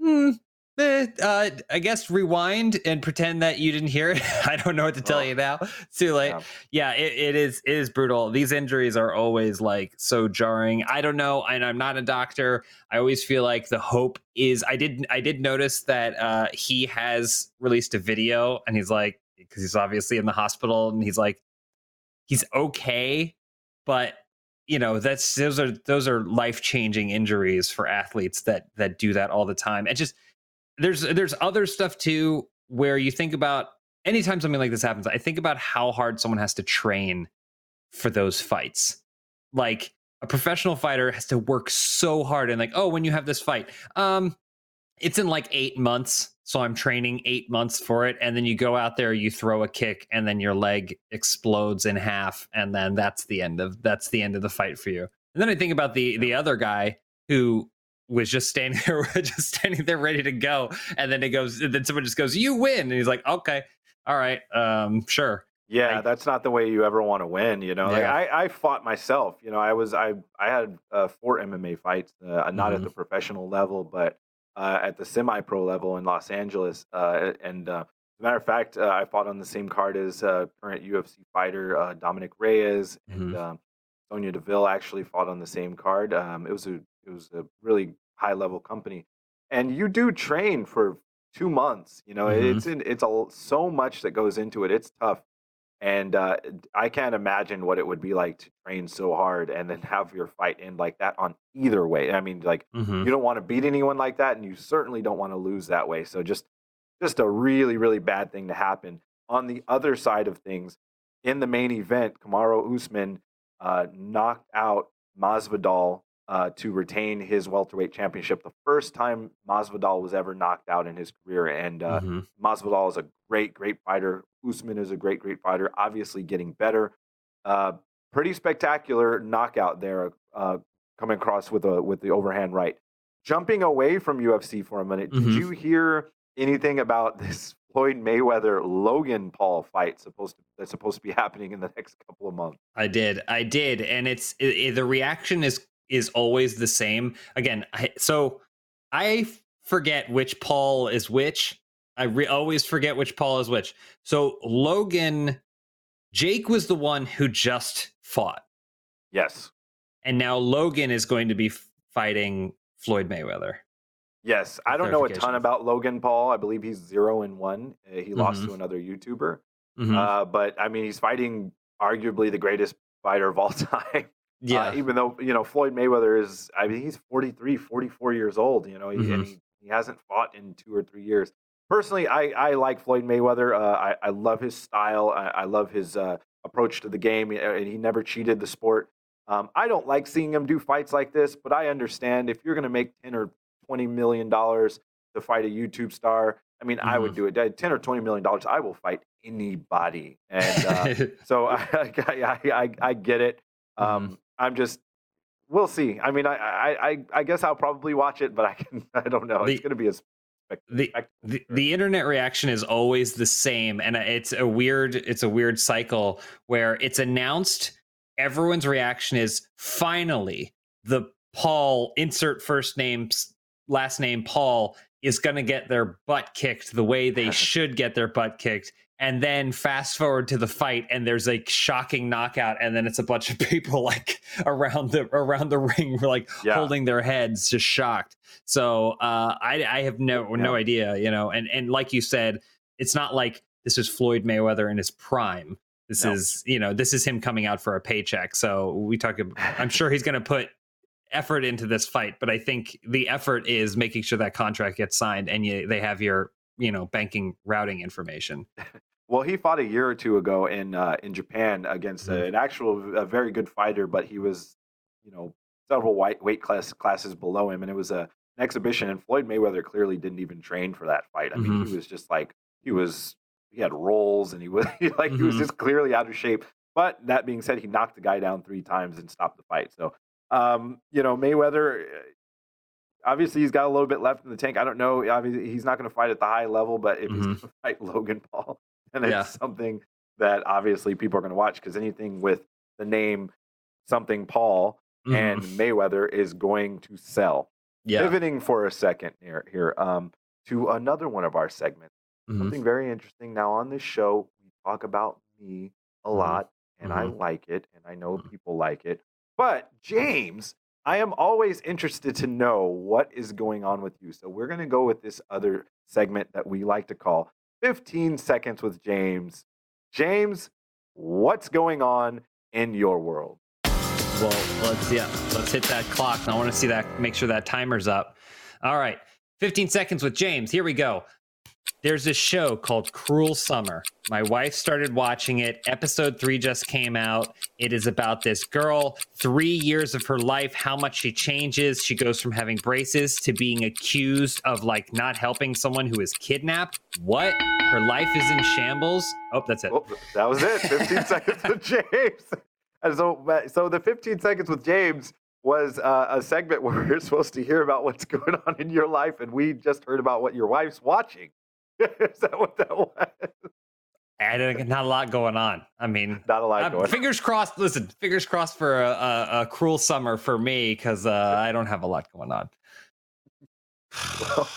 S2: hmm, eh, uh, i guess rewind and pretend that you didn't hear it. I don't know what to tell
S3: Oh.
S2: you now. It's too late.
S3: Yeah.
S2: yeah it, it is it is brutal. These injuries are always like so jarring. I don't know and i'm not a doctor. I always feel like the hope is i did i did notice that uh he has released a video and he's like because he's obviously in the hospital and he's like he's okay but you know that's those are those are life-changing injuries for athletes that that do that all the time. And just there's there's other stuff too where you think about anytime something like this happens i think about how hard someone has to train for those fights. Like a professional fighter has to work so hard and like oh when you have this fight um it's in like eight months so i'm training eight months for it and then you go out there you throw a kick and then your leg explodes in half and then that's the end of that's the end of the fight for you. And then i think about the the other guy who was just standing there just standing there ready to go and then it goes and then someone just goes you win and he's like okay all right um sure
S3: Yeah,
S2: Like-
S3: that's not the way you ever want to win. You know, like I, I fought myself. You know, I was I I had uh, four MMA fights, uh, not at
S2: Mhm.
S3: the professional level, but uh, at the semi-pro level in Los Angeles. Uh, and uh, as a matter of fact, uh, I fought on the same card as uh, current UFC fighter uh, Dominick Reyes and
S2: Mhm.
S3: um, Sonya Deville. Actually, fought on the same card. Um, it was a it was a really high-level company, and you do train for two months. You know,
S2: Mhm.
S3: it's in, it's a, so much that goes into it. It's tough and uh, I can't imagine what it would be like to train so hard and then have your fight end like that on either way. I mean, like
S2: Mhm.
S3: you don't want to beat anyone like that, and you certainly don't want to lose that way. So just, just a really, really bad thing to happen. On the other side of things, in the main event, Kamaru Usman uh, knocked out Masvidal uh, to retain his welterweight championship. The first time Masvidal was ever knocked out in his career, and uh,
S2: Mhm.
S3: Masvidal is a great, great fighter. Usman is a great, great fighter. Obviously, getting better. Uh, pretty spectacular knockout there, uh, coming across with a with the overhand right. Jumping away from UFC for a minute, did
S2: Mhm.
S3: you hear anything about this Floyd Mayweather Logan Paul fight supposed to that's supposed to be happening in the next couple of months?
S2: I did. I did. And it's it, it- the reaction is is always the same. Again, I, so I forget which Paul is which. I re- always forget which Paul is which. So Logan Jake was the one who just fought.
S3: Yes,
S2: And now Logan is going to be fighting Floyd Mayweather.
S3: yes. I don't know a ton about Logan Paul. I believe he's zero and one. Uh, he lost
S2: Mhm.
S3: to another YouTuber.
S2: Mhm.
S3: Uh, but I mean, he's fighting arguably the greatest fighter of all time.
S2: Yeah.
S3: Uh, even though, you know, Floyd Mayweather is, I mean, he's 43, 44 years old, you know, he, and
S2: Mhm.
S3: he, he hasn't fought in two or three years. Personally, I, I like Floyd Mayweather. Uh, I, I love his style. I, I love his uh, approach to the game, uh, and he never cheated the sport. Um, I don't like seeing him do fights like this, but I understand if you're going to make 10 or 20 million dollars to fight a YouTube star, I mean, I would do it. Uh, 10 or 20 million dollars, I will fight anybody. And uh, so I, I, I, I get it. Um, I'm just, we'll see. I mean, I, I, I, guess I'll probably watch it, but I can, I don't know. It's
S2: The-
S3: going to be a
S2: the, the the internet reaction is always the same and uh, it's a weird it's a weird cycle where it's announced everyone's reaction is finally the paul insert first names last name paul is going to get their butt kicked the way they should get their butt kicked and then fast forward to the fight and there's like shocking knockout and then it's a bunch of people like around the around the ring like yeah. holding their heads just shocked so uh i i have no yeah. no idea you know and and like you said it's not like this is floyd mayweather in his prime this no. is you know this is him coming out for a paycheck so we talk about, i'm sure he's going to put effort into this fight but i think the effort is making sure that contract gets signed and you, they have your you know banking routing information.
S3: Well, he fought a year or two ago in uh, in Japan against mm-hmm. a, an actual a very good fighter, but he was you know several white weight class classes below him, and it was a an exhibition. And Floyd Mayweather clearly didn't even train for that fight. I mean, mm-hmm. he was just like he was he had rolls, and he was like mm-hmm. he was mm-hmm. just clearly out of shape. But that being said, he knocked the guy down three times and stopped the fight. So um, you know, Mayweather obviously he's got a little bit left in the tank. I don't know. Obviously, he's not going to fight at the high level, but if mm-hmm. he's going to fight Logan Paul, then it's something that obviously people are going to watch because anything with the name something Paul mm-hmm. and Mayweather is going to sell. Yeah. Pivoting for a second here, here um, to another one of our segments. Mm-hmm. Something very interesting. Now on this show, we talk about me a mm-hmm. lot, and I mm-hmm. like it, and I know mm-hmm. people like it. But James I am always interested to know what is going on with you. So we're going to go with this other segment that we like to call 15 Seconds with James. James, what's going on in your world?
S2: Well, let's yeah, let's hit that clock. I want to see that make sure that timer's up. All right. 15 seconds with James. Here we go there's this show called Cruel Summer. My wife started watching it. Episode three just came out. It is about this girl, three years of her life, how much she changes. She goes from having braces to being accused of like not helping someone who is kidnapped. What? Her life is in shambles. Oh, that's it. Oh,
S3: that was it. 15 seconds with James. And so, so the 15 seconds with James was uh, a segment where we're supposed to hear about what's going on in your life, and we just heard about what your wife's watching. Is that what that was?
S2: Not get not a lot going on. I mean,
S3: not a lot going.
S2: Fingers crossed. Listen, fingers crossed for a, a, a cruel summer for me because uh, I don't have a lot going on.
S3: well,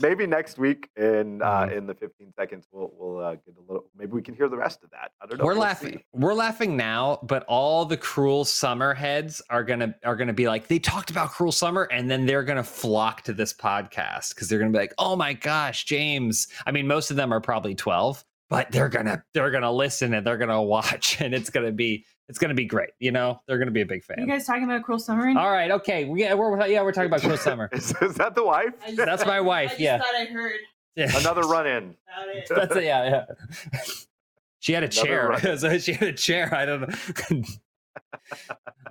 S3: maybe next week in uh, mm-hmm. in the 15 seconds we'll we'll uh, get a little. Maybe we can hear the rest of that. I don't know.
S2: We're we'll laughing. See. We're laughing now, but all the cruel summer heads are gonna are gonna be like they talked about cruel summer, and then they're gonna flock to this podcast because they're gonna be like, oh my gosh, James. I mean, most of them are probably 12 but they're gonna they're gonna listen and they're gonna watch and it's gonna be it's going to be great. You know, they're going to be a big fan.
S7: Are you guys talking about Cruel Summer?
S2: All right, okay, we, yeah, we're yeah, we're talking about Cruel Summer.
S3: is, is, that the wife?
S2: Just, That's my wife.
S7: I
S2: yeah.
S7: Thought I heard.
S3: Another run in.
S2: That's a, yeah, yeah. She had a Another chair. she had a chair. I don't know.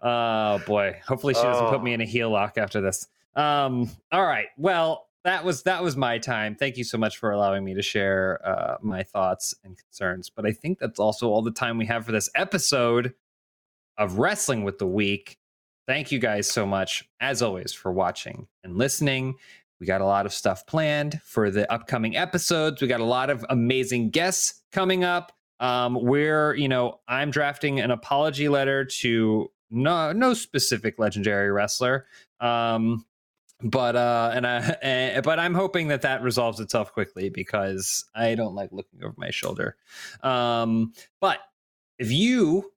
S2: oh boy. Hopefully she doesn't oh. put me in a heel lock after this. Um. All right. Well, that was that was my time. Thank you so much for allowing me to share uh, my thoughts and concerns. But I think that's also all the time we have for this episode of Wrestling with the Week. Thank you guys so much, as always, for watching and listening. We got a lot of stuff planned for the upcoming episodes. We got a lot of amazing guests coming up. Um, we're, you know, I'm drafting an apology letter to no no specific legendary wrestler. Um, but uh and i and, but i'm hoping that that resolves itself quickly because i don't like looking over my shoulder um but if you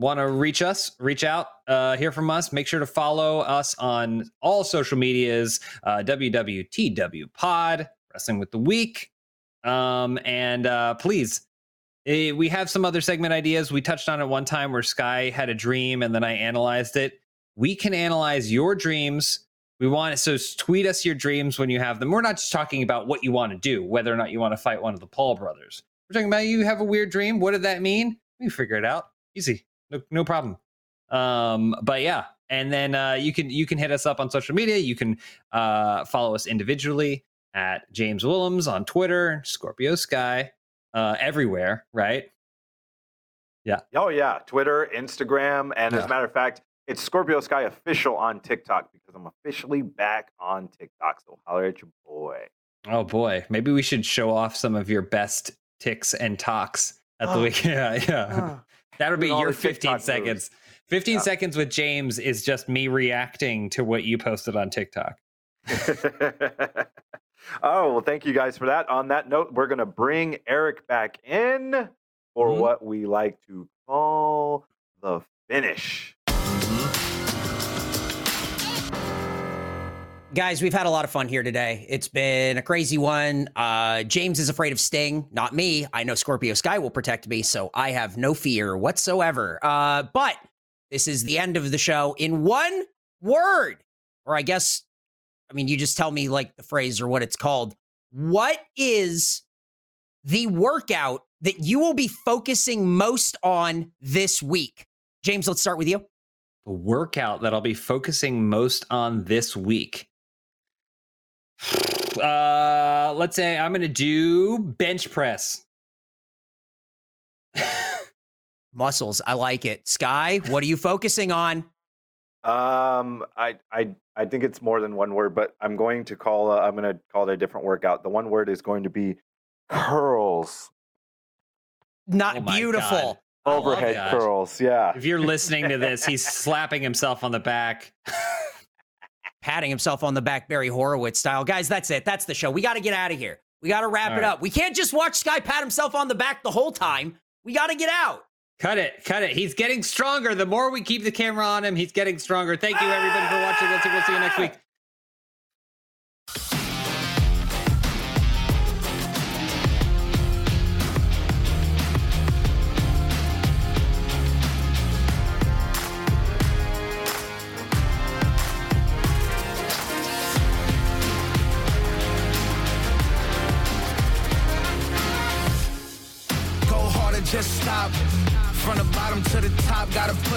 S2: want to reach us, reach out, uh, hear from us, make sure to follow us on all social medias, uh, WWTW Pod, Wrestling with the Week. Um, and uh, please, eh, we have some other segment ideas. We touched on it one time where Sky had a dream and then I analyzed it. We can analyze your dreams. We want it. So tweet us your dreams when you have them. We're not just talking about what you want to do, whether or not you want to fight one of the Paul brothers. We're talking about you have a weird dream. What did that mean? We figure it out. Easy no, no problem. Um, but yeah, and then uh, you can you can hit us up on social media. You can uh, follow us individually at James Willems on Twitter, Scorpio Sky, uh, everywhere, right? Yeah.
S3: Oh yeah, Twitter, Instagram, and yeah. as a matter of fact, it's Scorpio Sky official on TikTok because I'm officially back on TikTok. So holler at your boy.
S2: Oh boy, maybe we should show off some of your best ticks and talks at the week. Yeah, yeah. That'll be your
S3: the TikTok
S2: 15
S3: moves.
S2: seconds. 15
S3: Yeah.
S2: seconds with James is just me reacting to what you posted on TikTok.
S3: oh, well, thank you guys for that. On that note, we're going to bring Eric back in for
S2: Mhm.
S3: what we like to call the finish.
S4: Guys, we've had a lot of fun here today. It's been a crazy one. Uh, James is afraid of Sting, not me. I know Scorpio Sky will protect me, so I have no fear whatsoever. Uh, but this is the end of the show in one word, or I guess, I mean, you just tell me like the phrase or what it's called. What is the workout that you will be focusing most on this week? James, let's start with you.
S2: The workout that I'll be focusing most on this week. Uh, let's say I'm going to do bench press.
S4: Muscles, I like it. Sky, what are you focusing on?
S3: Um, I, I, I think it's more than one word, but I'm going to call. Uh, I'm going to call it a different workout. The one word is going to be curls,
S4: Not
S2: Oh my
S4: beautiful.
S2: God. I love
S3: overhead
S2: that.
S3: curls. Yeah.
S2: If you're listening to this, he's slapping himself on the back.
S4: Patting himself on the back, Barry Horowitz style. Guys, that's it. That's the show. We got to get out of here. We got to wrap
S2: All
S4: it
S2: right.
S4: up. We can't just watch Sky pat himself on the back the whole time. We got to get out.
S2: Cut it, cut it. He's getting stronger. The more we keep the camera on him, he's getting stronger. Thank you, everybody, for watching. We'll see, we'll see you next week.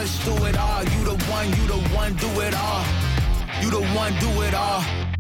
S7: Push through it all. You the one, you the one, do it all. You the one, do it all.